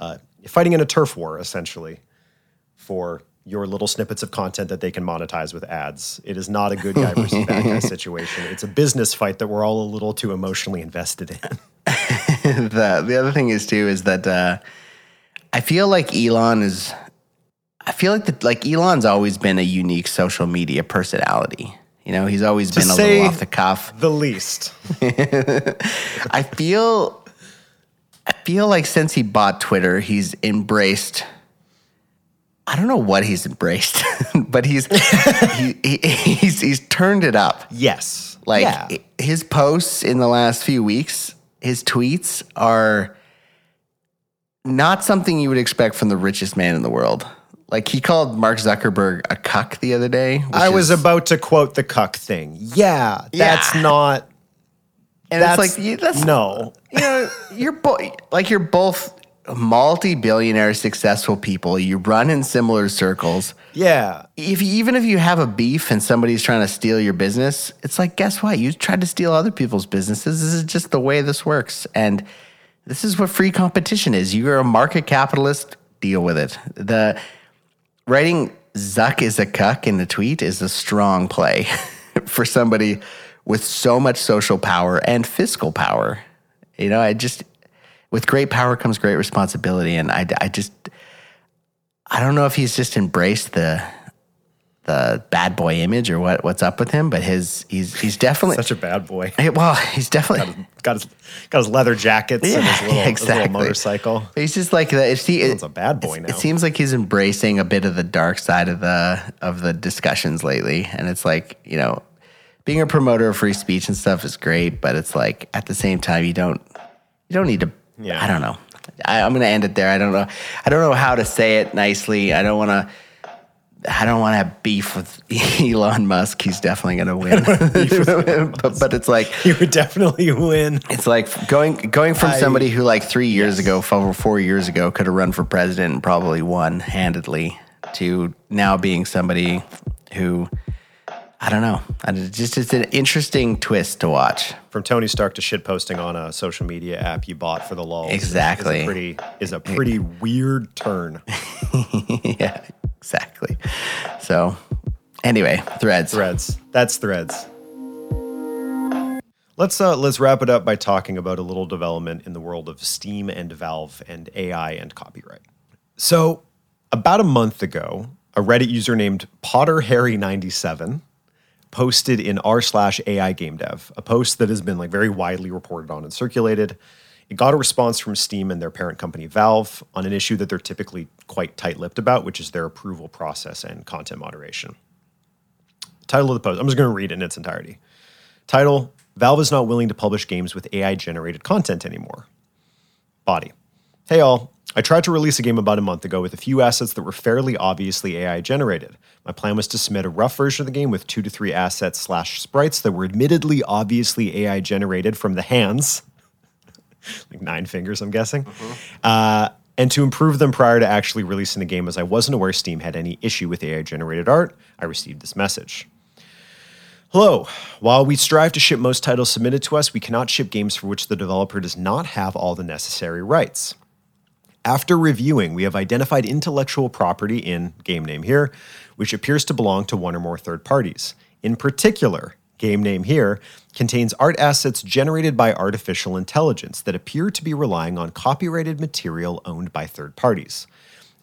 A: uh, fighting in a turf war essentially for your little snippets of content that they can monetize with ads. It is not a good guy versus bad guy [laughs] situation. It's a business fight that we're all a little too emotionally invested in. [laughs] [laughs]
B: the the other thing is too is that uh, I feel like Elon is. I feel like that like Elon's always been a unique social media personality. You know, he's always been a little off the cuff.
A: The least. [laughs]
B: I feel I feel like since he bought Twitter, he's embraced I don't know what he's embraced, [laughs] but he's [laughs] he, he, he's he's turned it up.
A: Yes.
B: Like
A: yeah.
B: his posts in the last few weeks, his tweets are not something you would expect from the richest man in the world. Like he called Mark Zuckerberg a cuck the other day.
A: I was
B: is-
A: about to quote the cuck thing. Yeah, that's
B: Yeah.
A: not.
B: and
A: That's,
B: it's like you- that's
A: no.
B: you know, you're both like you're both multi-billionaire successful people. You run in similar circles.
A: Yeah.
B: If you, even if you have a beef and somebody's trying to steal your business, it's like guess what? You tried to steal other people's businesses. This is just the way this works, and this is what free competition is. You are a market capitalist. Deal with it. The writing Zuck is a cuck in the tweet is a strong play [laughs] for somebody with so much social power and fiscal power. You know, I just, with great power comes great responsibility. And I, I just, I don't know if he's just embraced the, the bad boy image or what, what's up with him, but his, he's, he's definitely,
A: Such a bad boy. [laughs]
B: Well, he's definitely,
A: Got his got his leather jackets and his
B: Yeah,
A: little, his
B: exactly.
A: little motorcycle.
B: He's just like the.
A: Sounds a bad boy now.
B: It seems like he's embracing a bit of the dark side of the of the discussions lately, and it's like you know, being a promoter of free speech and stuff is great, but it's like at the same time you don't you don't need to.
A: Yeah.
B: I don't know. I, I'm gonna end it there. I don't know. I don't know how to say it nicely. I don't want to. I don't want to have beef with [laughs] Elon Musk. He's definitely gonna win. [laughs] [laughs] but, but it's like
A: He would definitely win.
B: it's like going going from
A: I-
B: somebody who like three years ago, over four years ago, could have run for president and probably won handedly, to now being somebody who I don't know. I just it's an interesting twist to watch.
A: From Tony Stark to shit posting on a social media app you bought for the lulz. is-
B: Exactly.
A: Is a pretty is a pretty weird turn.
B: yeah, exactly. So anyway, threads.
A: Threads. That's threads. Let's uh, let's wrap it up by talking about a little development in the world of Steam and Valve and AI and copyright. So, about a month ago, a Reddit user named PotterHarry97 posted in r slash AI game dev, a post that has been like very widely reported on and circulated. It got a response from Steam and their parent company Valve on an issue that they're typically quite tight-lipped about, which is their approval process and content moderation. Title of the post. I'm just going to read it in its entirety. Title Valve is not willing to publish games with AI generated content anymore. Body. Hey all, I tried to release a game about a month ago with a few assets that were fairly obviously AI generated. My plan was to submit a rough version of the game with two to three assets slash sprites that were admittedly obviously AI generated from the hands, [laughs] like nine fingers, I'm guessing, uh, and to improve them prior to actually releasing the game as I wasn't aware Steam had any issue with AI generated art. I received this message. Hello. While we strive to ship most titles submitted to us, we cannot ship games for which the developer does not have all the necessary rights. After reviewing, we have identified intellectual property in game name here, which appears to belong to one or more third parties. In particular, game name here contains art assets generated by artificial intelligence that appear to be relying on copyrighted material owned by third parties.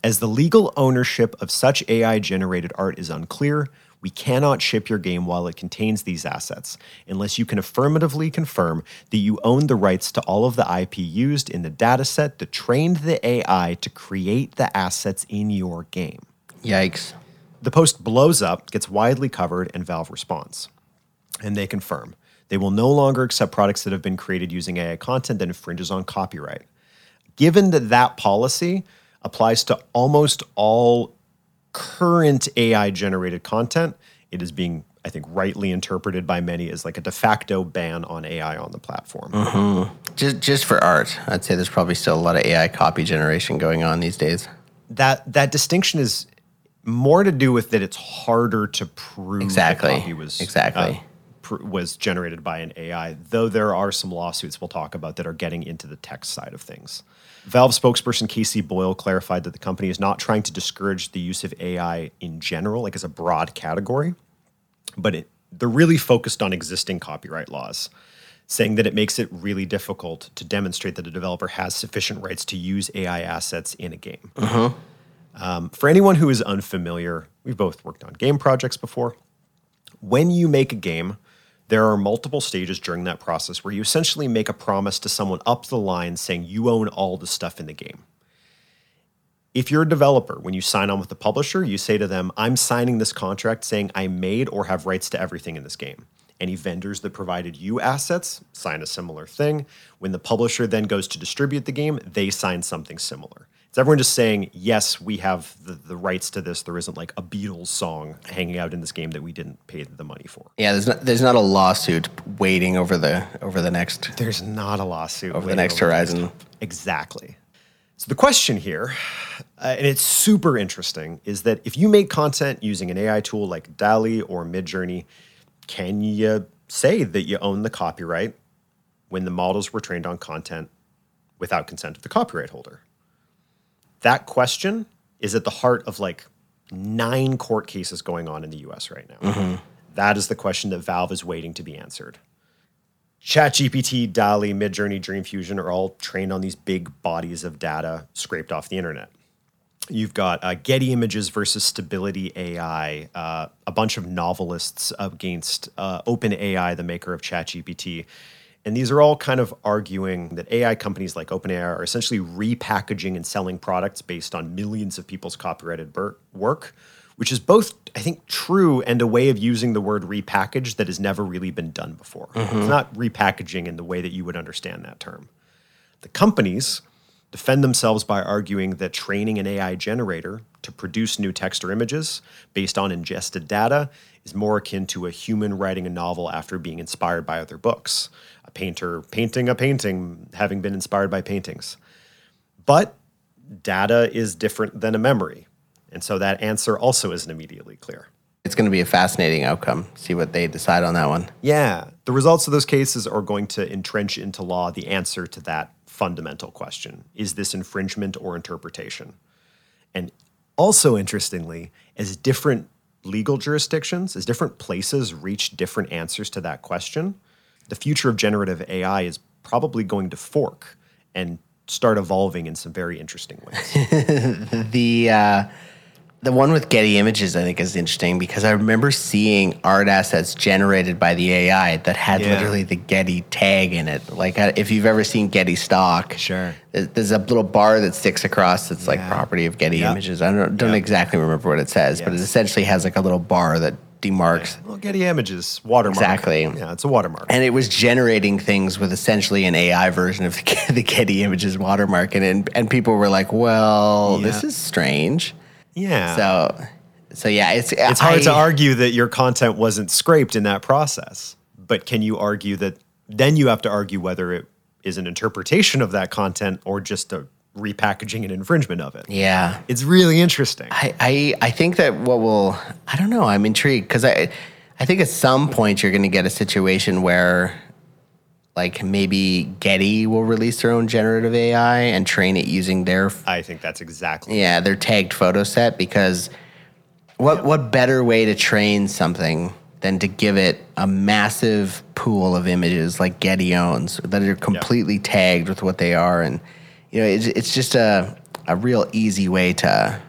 A: As the legal ownership of such AI generated art is unclear, we cannot ship your game while it contains these assets, unless you can affirmatively confirm that you own the rights to all of the IP used in the dataset that trained the AI to create the assets in your game.
B: Yikes.
A: The post blows up, gets widely covered, and Valve responds. And they confirm they will no longer accept products that have been created using AI content that infringes on copyright. Given that that policy applies to almost all current AI generated content, it is being, I think, rightly interpreted by many as like a de facto ban on AI on the platform. Mm-hmm.
B: Just just for art, I'd say there's probably still a lot of AI copy generation going on these days.
A: That that distinction is more to do with that it's harder to prove
B: Exactly.
A: copy was uh,
B: Exactly.
A: pr- was generated by an AI. Though there are some lawsuits we'll talk about that are getting into the text side of things. Valve spokesperson Kaci Boyle clarified that the company is not trying to discourage the use of AI in general, like as a broad category, but it, they're really focused on existing copyright laws, saying that it makes it really difficult to demonstrate that a developer has sufficient rights to use AI assets in a game. Um, for anyone who is unfamiliar, we've both worked on game projects before. When you make a game, there are multiple stages during that process where you essentially make a promise to someone up the line saying you own all the stuff in the game. If you're a developer, when you sign on with the publisher, you say to them, I'm signing this contract saying I made or have rights to everything in this game. Any vendors that provided you assets sign a similar thing. When the publisher then goes to distribute the game, they sign something similar. It's everyone just saying, yes, we have the, the rights to this. There isn't like a Beatles song hanging out in this game that we didn't pay the money for.
B: Yeah, there's not there's not a lawsuit waiting over the over the next
A: There's not a lawsuit
B: over the next
A: over
B: horizon.
A: top. Exactly. So the question here, uh, and it's super interesting, is that if you make content using an AI tool like DALL-E or Midjourney, can you say that you own the copyright when the models were trained on content without consent of the copyright holder? That question is at the heart of like nine court cases going on in the US right now. That is the question that Valve is waiting to be answered. ChatGPT, DALL-E, Midjourney, Dream Fusion are all trained on these big bodies of data scraped off the internet. You've got uh, Getty Images versus Stability AI, uh, a bunch of novelists against uh, OpenAI, the maker of ChatGPT. And these are all kind of arguing that AI companies like OpenAI are essentially repackaging and selling products based on millions of people's copyrighted work, which is both, I think, true and a way of using the word repackage that has never really been done before. It's mm-hmm. not repackaging in the way that you would understand that term. The companies defend themselves by arguing that training an AI generator to produce new text or images based on ingested data is more akin to a human writing a novel after being inspired by other books, a painter painting a painting having been inspired by paintings. But data is different than a memory. And so that answer also isn't immediately clear.
B: It's going to be a fascinating outcome. See what they decide on that one.
A: Yeah, the results of those cases are going to entrench into law the answer to that fundamental question Is this infringement or interpretation? And also, interestingly, as different legal jurisdictions, as different places reach different answers to that question, the future of generative AI is probably going to fork and start evolving in some very interesting ways. [laughs]
B: The uh, the one with Getty Images, I think, is interesting because I remember seeing art assets generated by the AI that had
A: Yeah.
B: literally the Getty tag in it. Like, uh, if you've ever seen Getty stock,
A: Sure.
B: there's a little bar that sticks across that's like property of Getty
A: Yeah.
B: Images. I don't, don't
A: Yeah.
B: exactly remember what it says, but it essentially has like a little bar that demarks.
A: Well, Getty Images watermark.
B: Exactly.
A: Yeah, it's a watermark.
B: And it was generating things with essentially an AI version of [laughs] the, the Getty Images watermark, and, and and people were like, "Well, this is strange."
A: yeah.
B: So, so yeah, it's
A: it's hard to argue that your content wasn't scraped in that process. But can you argue that then you have to argue whether it is an interpretation of that content or just a repackaging and infringement of it?
B: Yeah,
A: It's really interesting.
B: I, I I think that what will I don't know. I'm intrigued because I I think at some point you're going to get a situation where like maybe Getty will release their own generative AI and train it using their
A: I think that's exactly
B: yeah their tagged photo set because what what better way to train something than to give it a massive pool of images like Getty owns that are completely tagged with what they are and you know it's, it's just a a real easy way to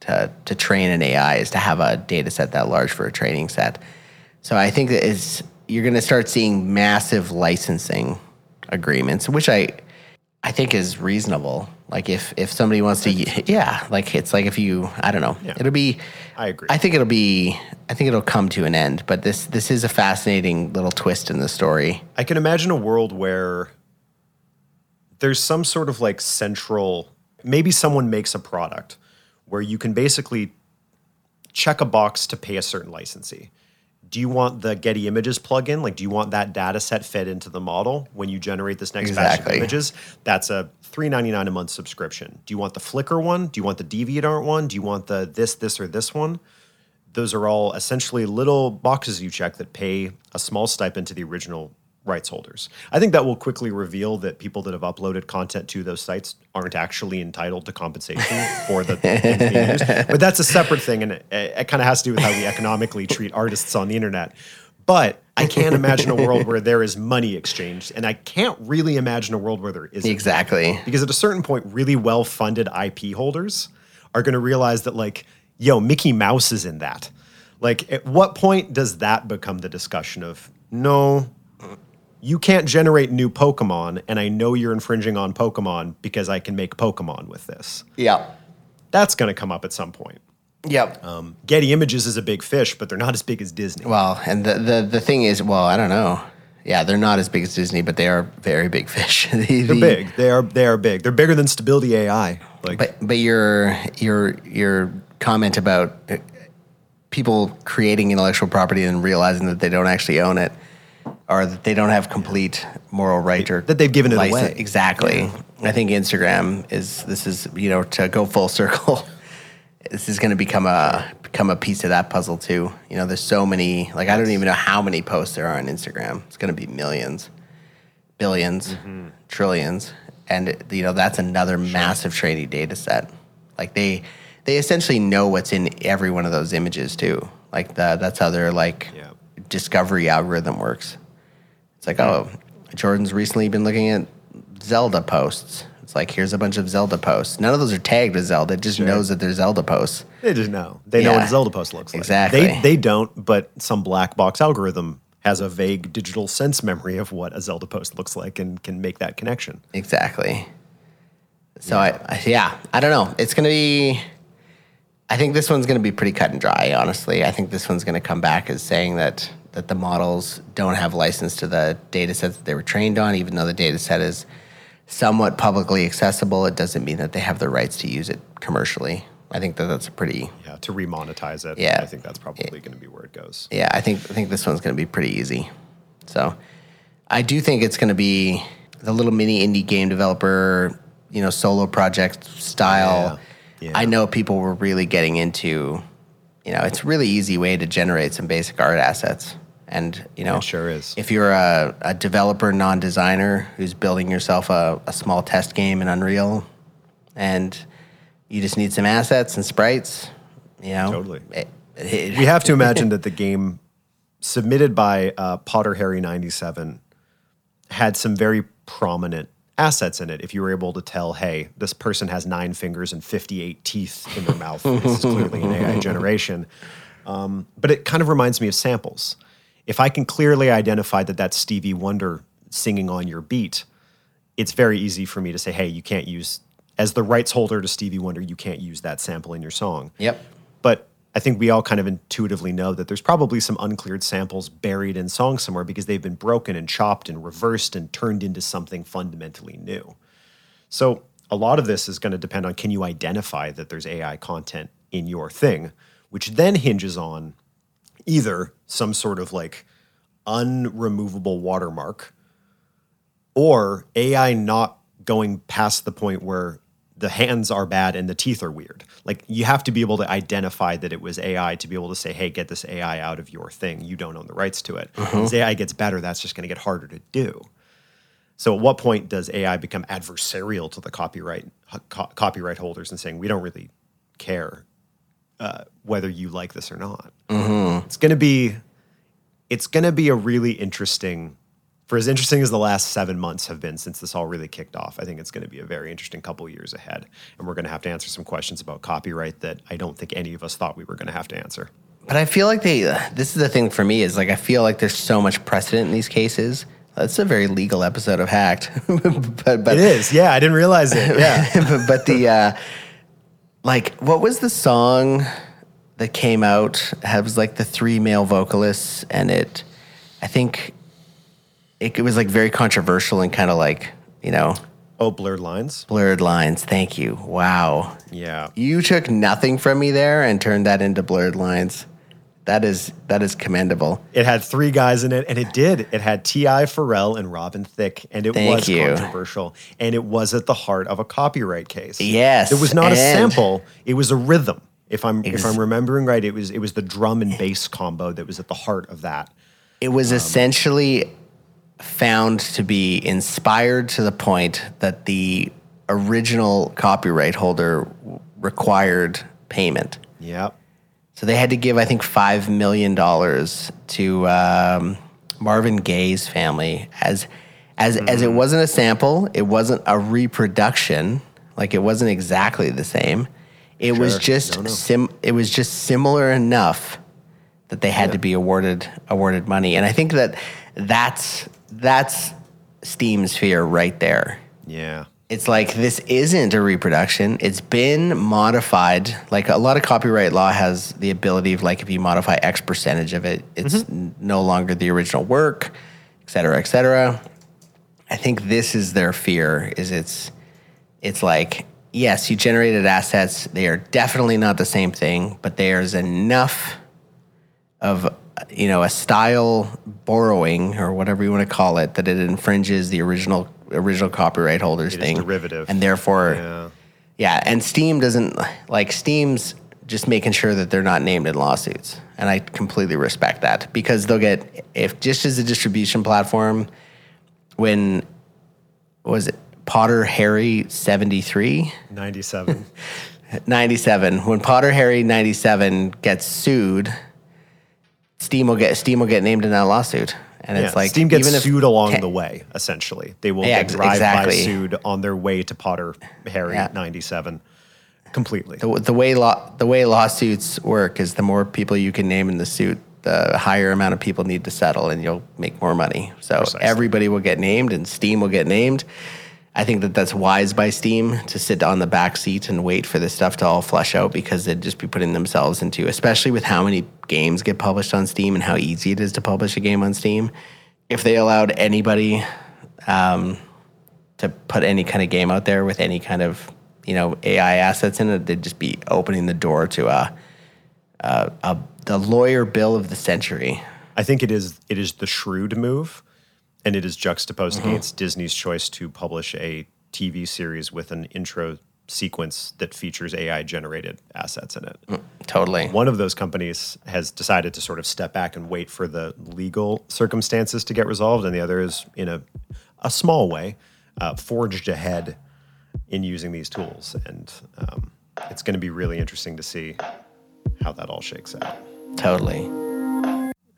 B: to to train an AI is to have a data set that large for a training set. So I think that is you're going to start seeing massive licensing agreements, which I I think is reasonable. Like if if somebody wants to, yeah, like it's like if you, I don't know,
A: Yeah.
B: it'll be.
A: I agree.
B: I think it'll be. I think it'll come to an end. But this this is a fascinating little twist in the story.
A: I can imagine a world where there's some sort of like central, maybe someone makes a product where you can basically check a box to pay a certain licensee. Do you want the Getty Images plugin? Like, do you want that data set fed into the model when you generate this next batch of images? That's a $3.99 a month subscription. Do you want the Flickr one? Do you want the DeviantArt one? Do you want the this, this, or this one? those are all essentially little boxes you check that pay a small stipend to the original rights holders. I think that will quickly reveal that people that have uploaded content to those sites aren't actually entitled to compensation for the things used. [laughs] But that's a separate thing, and it, it kind of has to do with how we economically treat artists on the internet. But I can't imagine a world where there is money exchanged, and I can't really imagine a world where there isn't.
B: Exactly.
A: Because at a certain point, really well funded IP holders are going to realize that, like, yo, Mickey Mouse is in that. Like, at what point does that become the discussion of, no, you can't generate new Pokemon, and I know you're infringing on Pokemon because I can make Pokemon with this?
B: Yep.
A: That's going to come up at some point.
B: Yep.
A: Um, Getty Images is a big fish, but they're not as big as Disney.
B: Well, and the, the the thing is, well, I don't know. Yeah, they're not as big as Disney, but they are very big fish. [laughs] The-
A: they're
B: the-
A: big. They are. They are big. They're bigger than Stability AI. Like,
B: But but your your your comment about uh, people creating intellectual property and realizing that they don't actually own it, or that they don't have complete moral right or
A: That they've given it
B: license-
A: away.
B: Exactly. I think Instagram is this is you know to go full [laughs] circle. This is going to become a become a piece of that puzzle too. You know, there's so many. Like I don't even know how many posts there are on Instagram. It's going to be millions, 1000000000s
A: Mm-hmm.
B: trillions, and you know that's another massive training data set. Like they they essentially know what's in every one of those images too. Like the, that's how their like
A: Yeah.
B: discovery algorithm works. It's like, oh, Jordan's recently been looking at Zelda posts. It's like, here's a bunch of Zelda posts. None of those are tagged as Zelda. It just knows that they're Zelda posts.
A: They just know. They know what a Zelda post looks like.
B: Exactly.
A: They they don't, but some black box algorithm has a vague digital sense memory of what a Zelda post looks like and can make that connection.
B: Exactly. So I, I yeah, I don't know. It's gonna be. I think this one's gonna be pretty cut and dry. Honestly, I think this one's gonna come back as saying that that the models don't have license to the data sets that they were trained on, even though the data set is somewhat publicly accessible. It doesn't mean that they have the rights to use it commercially. I think that that's a pretty
A: Yeah, to remonetize it.
B: Yeah.
A: I think that's probably going to be where it goes.
B: yeah, I think I think this one's going to be pretty easy. So, I do think it's going to be the little mini indie game developer, you know, solo project style.
A: Yeah, yeah.
B: I know people were really getting into, you know, it's a really easy way to generate some basic art assets. And you know,
A: It sure is.
B: If you're a, a developer, non-designer who's building yourself a, a small test game in Unreal, and you just need some assets and sprites, you know,
A: Totally.
B: it- it-
A: We have to imagine [laughs] that the game submitted by uh, Potter Harry 97 had some very prominent assets in it. If you were able to tell, hey, this person has nine fingers and 58 teeth in their mouth, this is clearly an AI [laughs] generation. Um, but it kind of reminds me of samples. If I can clearly identify that that's Stevie Wonder singing on your beat, it's very easy for me to say, hey, you can't use, as the rights holder to Stevie Wonder, you can't use that sample in your song.
B: Yep.
A: But I think we all kind of intuitively know that there's probably some uncleared samples buried in songs somewhere because they've been broken and chopped and reversed and turned into something fundamentally new. So a lot of this is going to depend on can you identify that there's AI content in your thing, which then hinges on either some sort of like unremovable watermark or AI not going past the point where the hands are bad and the teeth are weird. Like you have to be able to identify that it was AI to be able to say, "Hey, get this AI out of your thing. You don't own the rights to it." Uh-huh. As AI gets better, that's just going to get harder to do. So, at what point does AI become adversarial to the copyright co- copyright holders and saying, "We don't really care uh, whether you like this or not"? It's going to be it's going to be a really interesting for as interesting as the last seven months have been since this all really kicked off i think it's going to be a very interesting couple years ahead and we're going to have to answer some questions about copyright that i don't think any of us thought we were going to have to answer
B: But I feel like they. This is the thing for me is like I feel like there's so much precedent in these cases. That's a very legal episode of Hacked, [laughs] but but
A: it is yeah i didn't realize it yeah
B: but, [laughs] but the uh, like what was the song that came out? It was like the three male vocalists, and it, I think, it, it was like very controversial and kind of like you know
A: oh blurred lines
B: blurred lines. Thank you. Wow,
A: yeah
B: you took nothing from me there and turned that into blurred lines. That is that is commendable.
A: it had three guys in it and it did it had ti pharrell and robin thicke and it
B: Thank
A: was
B: you.
A: controversial and it was at the heart of a copyright case
B: Yes,
A: it was not a sample it was a rhythm if i'm if i'm remembering right it was it was the drum and bass combo that was at the heart of that
B: It
A: Um,
B: was essentially found to be inspired to the point that the original copyright holder required payment.
A: Yep.
B: So they had to give, I think, $5 million to um, Marvin Gaye's family as. As, as
A: Mm.
B: it wasn't a sample, it wasn't a reproduction, like it wasn't exactly the same. It was just sim it was just similar enough that they had to be awarded awarded money. And I think that that's that's Steam's fear right there.
A: Yeah.
B: It's like this isn't a reproduction. It's been modified. Like a lot of copyright law has the ability of like if you modify X percentage of it, it's mm-hmm. n- no longer the original work, et cetera, et cetera. I think this is their fear is it's it's like yes, you generated assets. They are definitely not the same thing, but there's enough of you know a style borrowing or whatever you want to call it that it infringes the original original copyright holders
A: It
B: thing
A: derivative.
B: and therefore
A: Yeah.
B: yeah and steam doesn't like steam's just making sure that they're not named in lawsuits and i completely respect that because they'll get if just as a distribution platform when was it potter harry 73
A: 97. [laughs]
B: 97 when potter harry 97 gets sued steam will get steam will get named in that lawsuit and
A: yeah.
B: it's like
A: Steam gets
B: even
A: sued along the way, essentially. They will
B: Yeah,
A: get
B: ex-
A: drive-by sued on their way to Potter Harry
B: Yeah.
A: 97. Completely.
B: the, the way law the way lawsuits work is the more people you can name in the suit the higher amount of people need to settle and you'll make more money so
A: Precisely.
B: everybody will get named and steam will get named i think that that's wise by steam to sit on the back seat and wait for this stuff to all flush out because they'd just be putting themselves into especially with how many games get published on steam and how easy it is to publish a game on steam if they allowed anybody um, to put any kind of game out there with any kind of you know AI assets in it, they'd just be opening the door to a, a, a the lawyer bill of the century.
A: I think it is it is the shrewd move, and it is juxtaposed
B: Mm-hmm.
A: against Disney's choice to publish a TV series with an intro sequence that features AI generated assets in it.
B: Totally.
A: One of those companies has decided to sort of step back and wait for the legal circumstances to get resolved, and the other is in a a small way uh, forged ahead in using these tools, and um, it's going to be really interesting to see how that all shakes out.
B: Totally.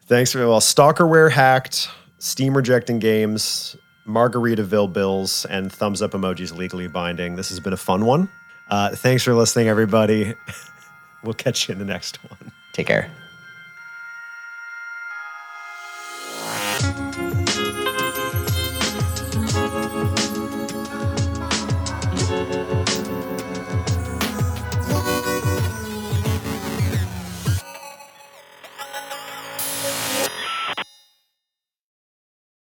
A: Thanks for well, Stalkerware hacked, Steam rejecting games, Margaritaville bills, and thumbs up emojis legally binding. This has been a fun one. Uh, thanks for listening, everybody. [laughs] we'll catch you in the next one.
B: Take care.